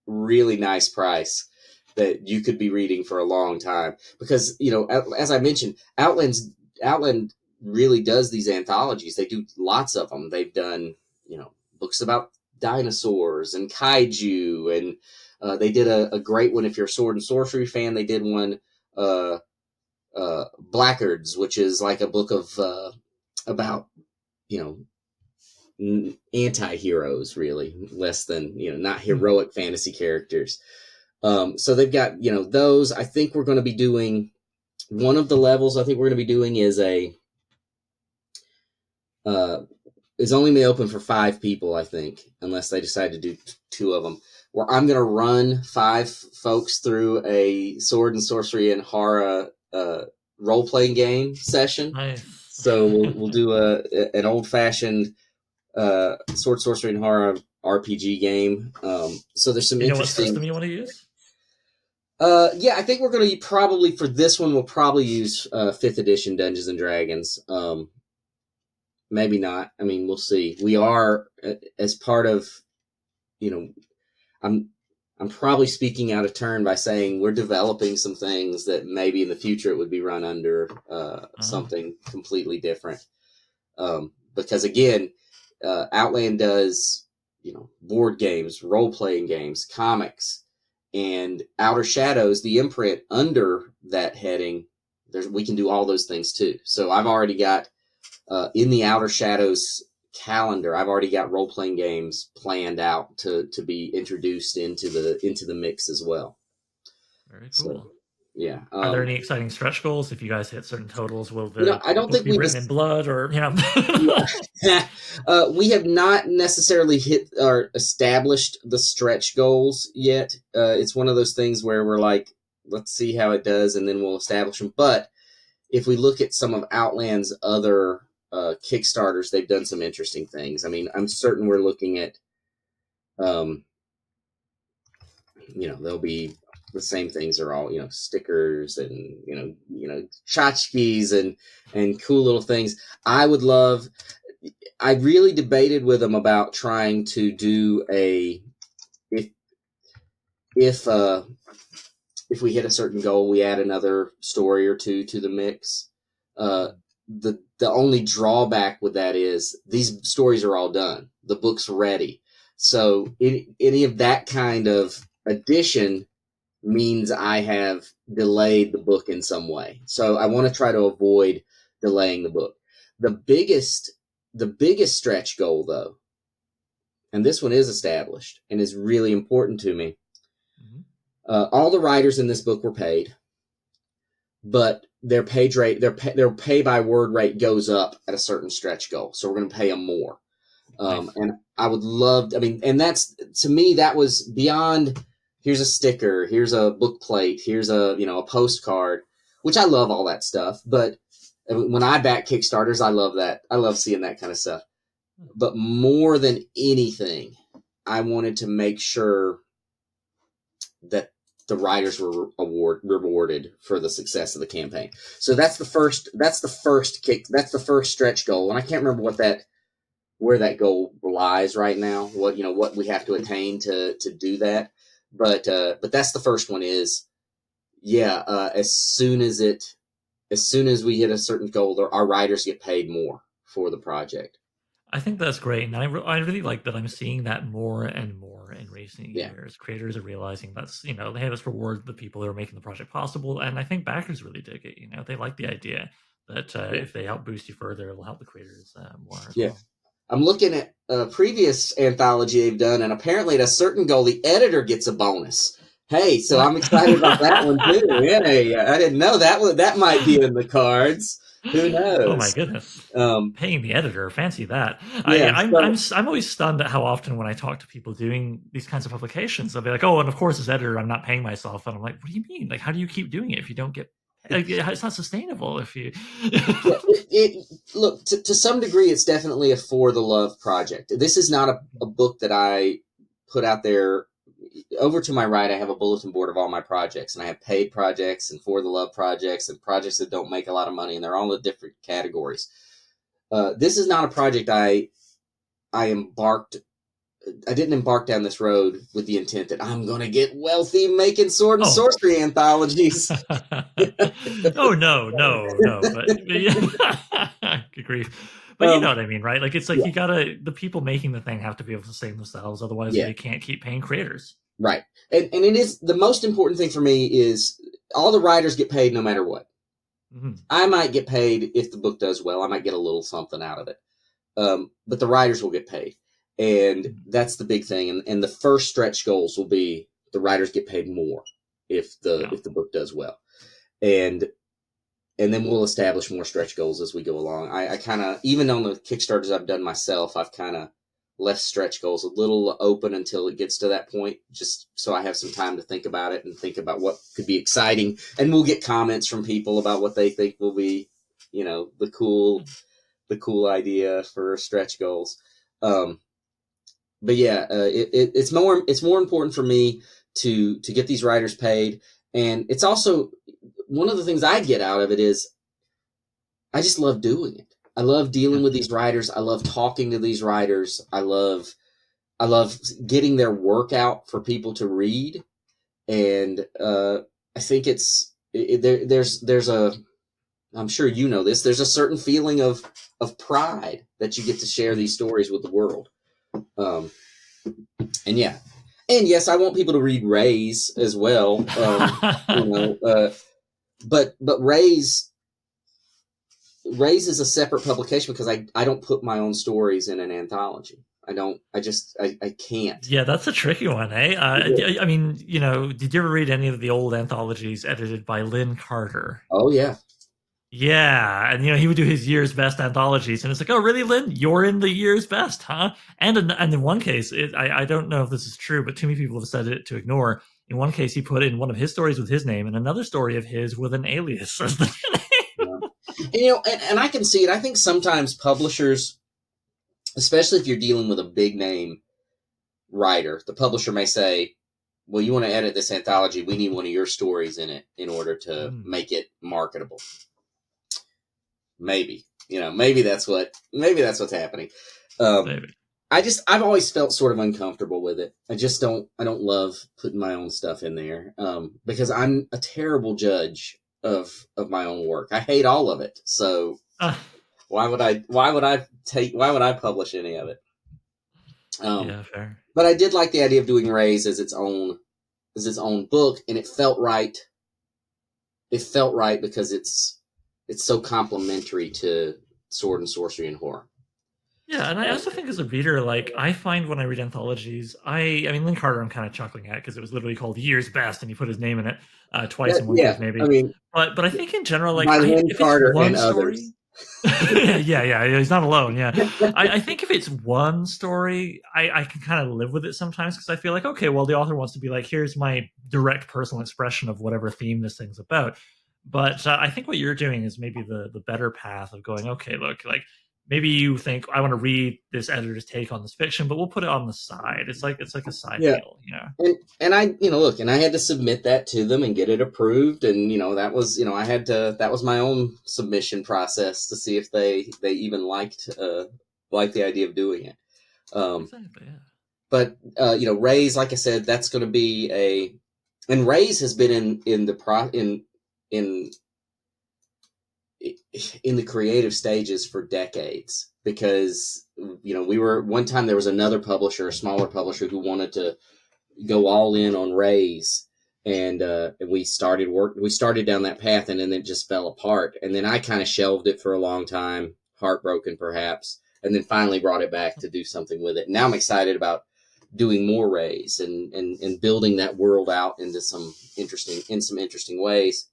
Speaker 2: really nice price that you could be reading for a long time. Because you know as i mentioned outland's outland really does these anthologies. They do lots of them they've done you know books about dinosaurs and kaiju and uh, they did a, a great one. If you're a sword and sorcery fan they did one uh, uh, blackguards which is like a book of uh, about you know n- anti-heroes really less than you know not heroic fantasy characters. Um, so they've got you know those. I think we're going to be doing one of the levels i think we're going to be doing is a uh, is only be open for five people i think unless they decide to do t- two of them where i'm going to run five folks through a sword and sorcery and horror uh, role playing game session.
Speaker 1: Nice.
Speaker 2: So we'll, we'll do a an old fashioned uh, sword sorcery and horror RPG game. Um, so there's some
Speaker 1: You know what
Speaker 2: interesting.
Speaker 1: system you want to use?
Speaker 2: Uh, yeah, I think we're going to probably for this one we'll probably use uh, fifth edition Dungeons and Dragons. Um, maybe not. I mean, we'll see. We are uh, as part of, you know, I'm I'm probably speaking out of turn by saying we're developing some things that maybe in the future it would be run under uh, something completely different. Um, because again, uh, Outland does you know board games, role playing games, comics, and Outer Shadows, the imprint under that heading. There's we can do all those things too. So I've already got uh, in the Outer Shadows calendar. I've already got role playing games planned out to to be introduced into the into the mix as well.
Speaker 1: Very
Speaker 2: So,
Speaker 1: cool.
Speaker 2: Yeah.
Speaker 1: Are there
Speaker 2: um,
Speaker 1: any exciting stretch goals? If you guys hit certain totals, will the
Speaker 2: You know, I don't think
Speaker 1: be
Speaker 2: we've
Speaker 1: written
Speaker 2: es-
Speaker 1: in blood or you know?
Speaker 2: uh, we have not necessarily hit or established the stretch goals yet. Uh, it's one of those things where we're like, let's see how it does, and then we'll establish them. But if we look at some of Outland's other uh, Kickstarters, they've done some interesting things. I mean, I'm certain we're looking at, um, you know, there'll be the same things are all you know stickers and you know you know tchotchkes and and cool little things. I would love. I really debated with them about trying to do a if if uh if we hit a certain goal, we add another story or two to the mix. Uh, the the only drawback with that is these stories are all done. The book's ready. So any, any of that kind of addition means I have delayed the book in some way. So I want to try to avoid delaying the book. The biggest the biggest stretch goal though, and this one is established and is really important to me.
Speaker 1: Mhm.
Speaker 2: Uh, all the writers in this book were paid, but their page rate, their pay, their pay by word rate goes up at a certain stretch goal. So we're going to pay them more. Um,
Speaker 1: Nice.
Speaker 2: and I would love, I mean, and that's to me that was beyond. Here's a sticker. Here's a book plate. Here's a you know a postcard, which I love all that stuff. But when I back Kickstarters, I love that. I love seeing that kind of stuff. But more than anything, I wanted to make sure that the writers were award rewarded for the success of the campaign. So that's the first. That's the first kick. That's the first stretch goal, and I can't remember what that where that goal lies right now. What you know what we have to attain to to do that. But uh, but that's the first one. Is yeah. Uh, as soon as it as soon as we hit a certain goal, our writers get paid more for the project.
Speaker 1: I think that's great, and I, re- I really like that I'm seeing that more and more recent
Speaker 2: Yeah.
Speaker 1: years. Creators are realizing that's you know they have us reward the people who are making the project possible, and I think backers really dig it. You know, they like the idea that uh, if they help boost you further, it'll help the creators uh, more.
Speaker 2: Yeah.
Speaker 1: well.
Speaker 2: I'm looking at a previous anthology they've done, and apparently at a certain goal, the editor gets a bonus. Hey, so I'm excited about that one too. Yeah, I didn't know that was that might be in the cards. Who knows?
Speaker 1: Oh my goodness.
Speaker 2: Um,
Speaker 1: Paying the editor, fancy that.
Speaker 2: Yeah,
Speaker 1: I, I'm,
Speaker 2: so-
Speaker 1: I'm, s- I'm always stunned at how often when I talk to people doing these kinds of publications, they'll be like, "Oh, and of course, as editor, I'm not paying myself." And I'm like, "What do you mean? Like, how do you keep doing it if you don't get? Like, it's not sustainable if you."
Speaker 2: it, it look to, to some degree, it's definitely a for the love project. This is not a, a book that I put out there. Over to my right, I have a bulletin board of all my projects, and I have paid projects and for the love projects and projects that don't make a lot of money, and they're all in different categories. Uh, this is not a project I I embarked. I didn't embark down this road with the intent that I'm going to get wealthy making sword and
Speaker 1: Oh.
Speaker 2: sorcery anthologies.
Speaker 1: oh no, no, no. But, but yeah. good grief. But you
Speaker 2: Um,
Speaker 1: know what I mean, right? Like it's like
Speaker 2: yeah.
Speaker 1: you gotta the people making the thing have to be able to sustain themselves, otherwise
Speaker 2: Yeah.
Speaker 1: they can't keep paying creators.
Speaker 2: Right. And and it is the most important thing for me is all the writers get paid no matter what.
Speaker 1: Mhm.
Speaker 2: I might get paid if the book does well. I might get a little something out of it. Um, but the writers will get paid. And that's the big thing. And and the first stretch goals will be the writers get paid more if the
Speaker 1: Yeah.
Speaker 2: if the book does well. And and then we'll establish more stretch goals as we go along. I, I kind of even on the Kickstarters I've done myself, I've kind of less stretch goals, a little open until it gets to that point, just so I have some time to think about it and think about what could be exciting. And we'll get comments from people about what they think will be, you know, the cool, the cool idea for stretch goals. Um, but yeah, uh, it, it, it's more it's more important for me to to get these writers paid, and it's also one of the things I get out of it is I just love doing it. I love dealing with these writers. I love talking to these writers. I love I love getting their work out for people to read, and uh, I think it's it, there, there's there's a I'm sure you know this. There's a certain feeling of of pride that you get to share these stories with the world. Um, and yeah, and yes, I want people to read Rays as well. Um, you know, uh, but but Rays Rays is a separate publication because I I don't put my own stories in an anthology. I don't. I just. I, I can't.
Speaker 1: Yeah, that's a tricky one, eh? Uh, yeah. I mean, you know, did you ever read any of the old anthologies edited by Lin Carter?
Speaker 2: Oh yeah,
Speaker 1: yeah, and you know he would do his year's best anthologies, and it's like, oh, really, Lynn? You're in the year's best, huh? And in, and in one case, it, I I don't know if this is true, but too many people have said it to ignore. In one case, he put in one of his stories with his name, and another story of his with an alias as the.
Speaker 2: And, you know, and, and I can see it. I think sometimes publishers, especially if you're dealing with a big name writer, the publisher may say, well, you want to edit this anthology, we need one of your stories in it in order to mm. make it marketable. Maybe, you know, maybe that's what, maybe that's what's happening. Um, maybe. I just, I've always felt sort of uncomfortable with it. I just don't, I don't love putting my own stuff in there um, because I'm a terrible judge of of my own work. I hate all of it. So uh, why would I why would I take why would I publish any of it? Um, yeah, fair. But I did like the idea of doing Rays as its own as its own book, and it felt right. It felt right because it's it's so complementary to sword and sorcery and horror.
Speaker 1: Yeah, and I also think as a reader, like I find when I read anthologies, I I mean Lin Carter, I'm kind of chuckling at because it was literally called Year's Best, and he put his name in it uh, twice yeah, in one yeah, maybe. I mean, but but I think in general, like I, if Carter it's one story, yeah, yeah, he's not alone. Yeah, I, I, think if it's one story, I, I can kind of live with it sometimes because I feel like okay, well, the author wants to be like, here's my direct personal expression of whatever theme this thing's about. But uh, I think what you're doing is maybe the the better path of going. Okay, look, like maybe you think I want to read this editor's take on this fiction, but we'll put it on the side. It's like it's like a side yeah. deal,
Speaker 2: you know. And and I you know look, and I had to submit that to them and get it approved, and you know that was you know I had to that was my own submission process to see if they they even liked uh liked the idea of doing it. Um, exactly. Yeah. But uh, you know, Rays, like I said, that's going to be a, and Rays has been in in the pro in in in the creative stages for decades because you know we were one time there was another publisher a smaller publisher who wanted to go all in on rays and uh, and we started work we started down that path and then it just fell apart. And then i kind of shelved it for a long time heartbroken perhaps and then finally brought it back to do something with it. Now i'm excited about doing more rays and and, and building that world out into some interesting in some interesting ways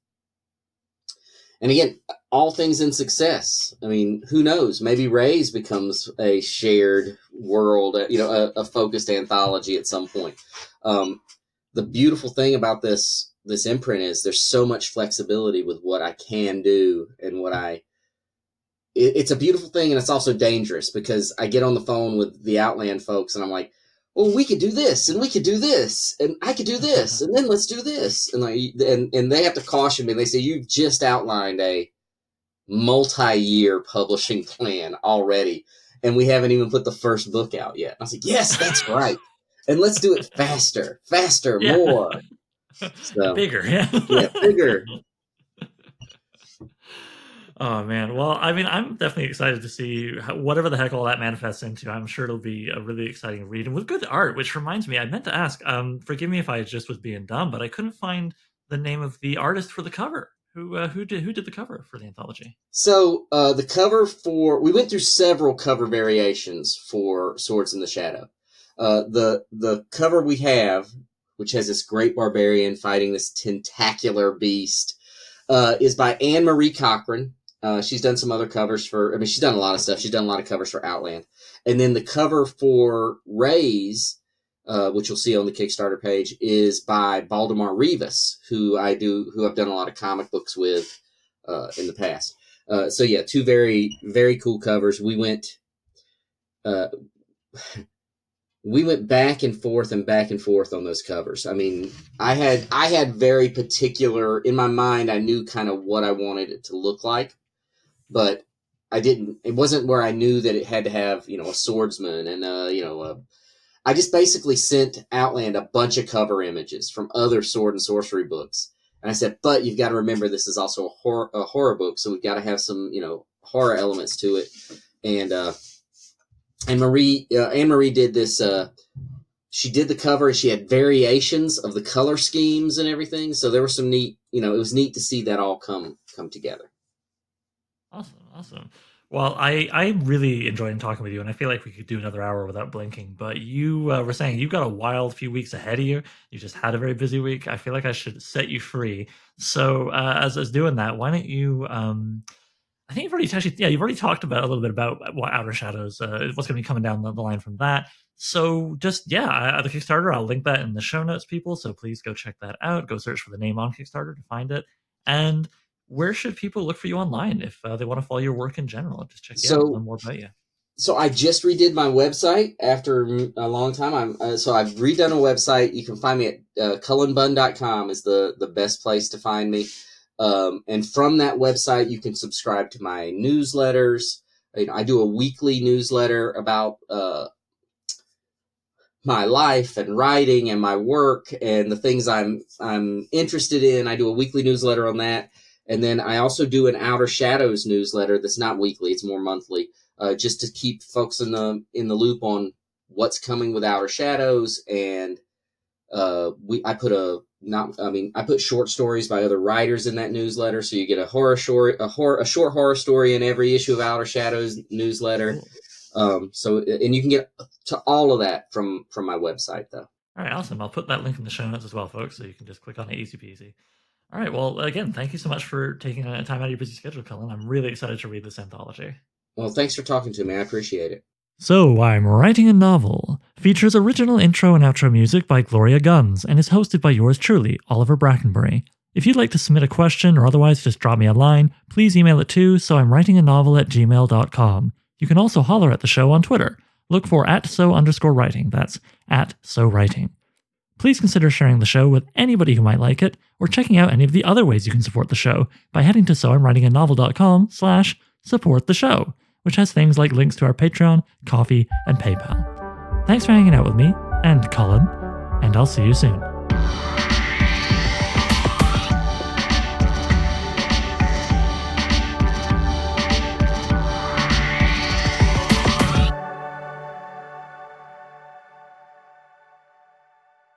Speaker 2: and again, all things in success. I mean, who knows? Maybe Rays becomes a shared world, you know, a, a focused anthology at some point. Um, the beautiful thing about this this imprint is there's so much flexibility with what I can do and what I. It, it's a beautiful thing, and it's also dangerous because I get on the phone with the Outland folks, and I'm like, well, we could do this and we could do this and I could do this and then let's do this. And like, and, and they have to caution me. They say, you've just outlined a multi-year publishing plan already. And we haven't even put the first book out yet. I was like, yes, that's right. And let's do it faster, faster, yeah. more.
Speaker 1: So, bigger. Yeah.
Speaker 2: yeah, bigger.
Speaker 1: Oh man, well, I mean, I'm definitely excited to see whatever the heck all that manifests into. I'm sure it'll be a really exciting read and with good art. Which reminds me, I meant to ask. Um, forgive me if I just was being dumb, but I couldn't find the name of the artist for the cover. Who uh, who did who did the cover for the anthology?
Speaker 2: So uh, the cover for we went through several cover variations for Swords in the Shadow. Uh, the the cover we have, which has this great barbarian fighting this tentacular beast, uh, is by Anne Marie Cochran Uh, she's done some other covers for. I mean, she's done a lot of stuff. She's done a lot of covers for Outland, and then the cover for Rays, uh, which you'll see on the Kickstarter page, is by Baldemar Rivas, who I do, who I've done a lot of comic books with uh, in the past. Uh, so yeah, two very very cool covers. We went. Uh, we went back and forth and back and forth on those covers. I mean, I had I had very particular in my mind. I knew kind of what I wanted it to look like, but I didn't. It wasn't where I knew that it had to have you know a swordsman and uh you know a, I just basically sent Outland a bunch of cover images from other sword and sorcery books, and I said, but you've got to remember this is also a horror a horror book, so we've got to have some you know horror elements to it, and. uh and Marie uh, Anne Marie did this. Uh, she did the cover. and She had variations of the color schemes and everything. So there was some neat. You know, it was neat to see that all come come together.
Speaker 1: Awesome, awesome. Well, I I really enjoyed talking with you, and I feel like we could do another hour without blinking. But you uh, were saying you've got a wild few weeks ahead of you. You just had a very busy week. I feel like I should set you free. So uh, as as doing that, why don't you? Um, I think you've already actually, yeah, you've already talked about a little bit about what Outer Shadows, uh, what's going to be coming down the, the, line from that. So just yeah, I, the Kickstarter, I'll link that in the show notes, people. So please go check that out. Go search for the name on Kickstarter to find it. And where should people look for you online if uh, they want to follow your work in general? Just check so, out, learn more about you.
Speaker 2: So I just redid my website after a long time. I'm uh, so I've redone a website. You can find me at uh, cullenbunn.com is the the best place to find me. Um, and from that website, you can subscribe to my newsletters. You know, I do a weekly newsletter about uh, my life and writing and my work and the things I'm I'm interested in. I do a weekly newsletter on that, and then I also do an Outer Shadows newsletter that's not weekly; it's more monthly, uh, just to keep folks in the in the loop on what's coming with Outer Shadows. And uh, we I put a not i mean i put short stories by other writers in that newsletter so you get a horror short a horror a short horror story in every issue of outer shadows newsletter. Um so and you can get to all of that from from my website though.
Speaker 1: All right awesome. I'll put that link in the show notes as well folks so you can just click on it easy peasy all right well again thank you so much for taking uh, time out of your busy schedule cullen i'm really excited to read this anthology
Speaker 2: well thanks for talking to me i appreciate it
Speaker 1: so, I'm Writing a Novel features original intro and outro music by Gloria Guns and is hosted by yours truly, Oliver Brackenbury. If you'd like to submit a question or otherwise just drop me a line, please email it to so I'm writing a novel at gmail.com. You can also holler at the show on Twitter. Look for at so underscore writing. That's at so writing. Please consider sharing the show with anybody who might like it, or checking out any of the other ways you can support the show by heading to soimwritinganovel.com slash support the show which has things like links to our Patreon, Ko-fi, and PayPal. Thanks for hanging out with me and Cullen, and I'll see you soon.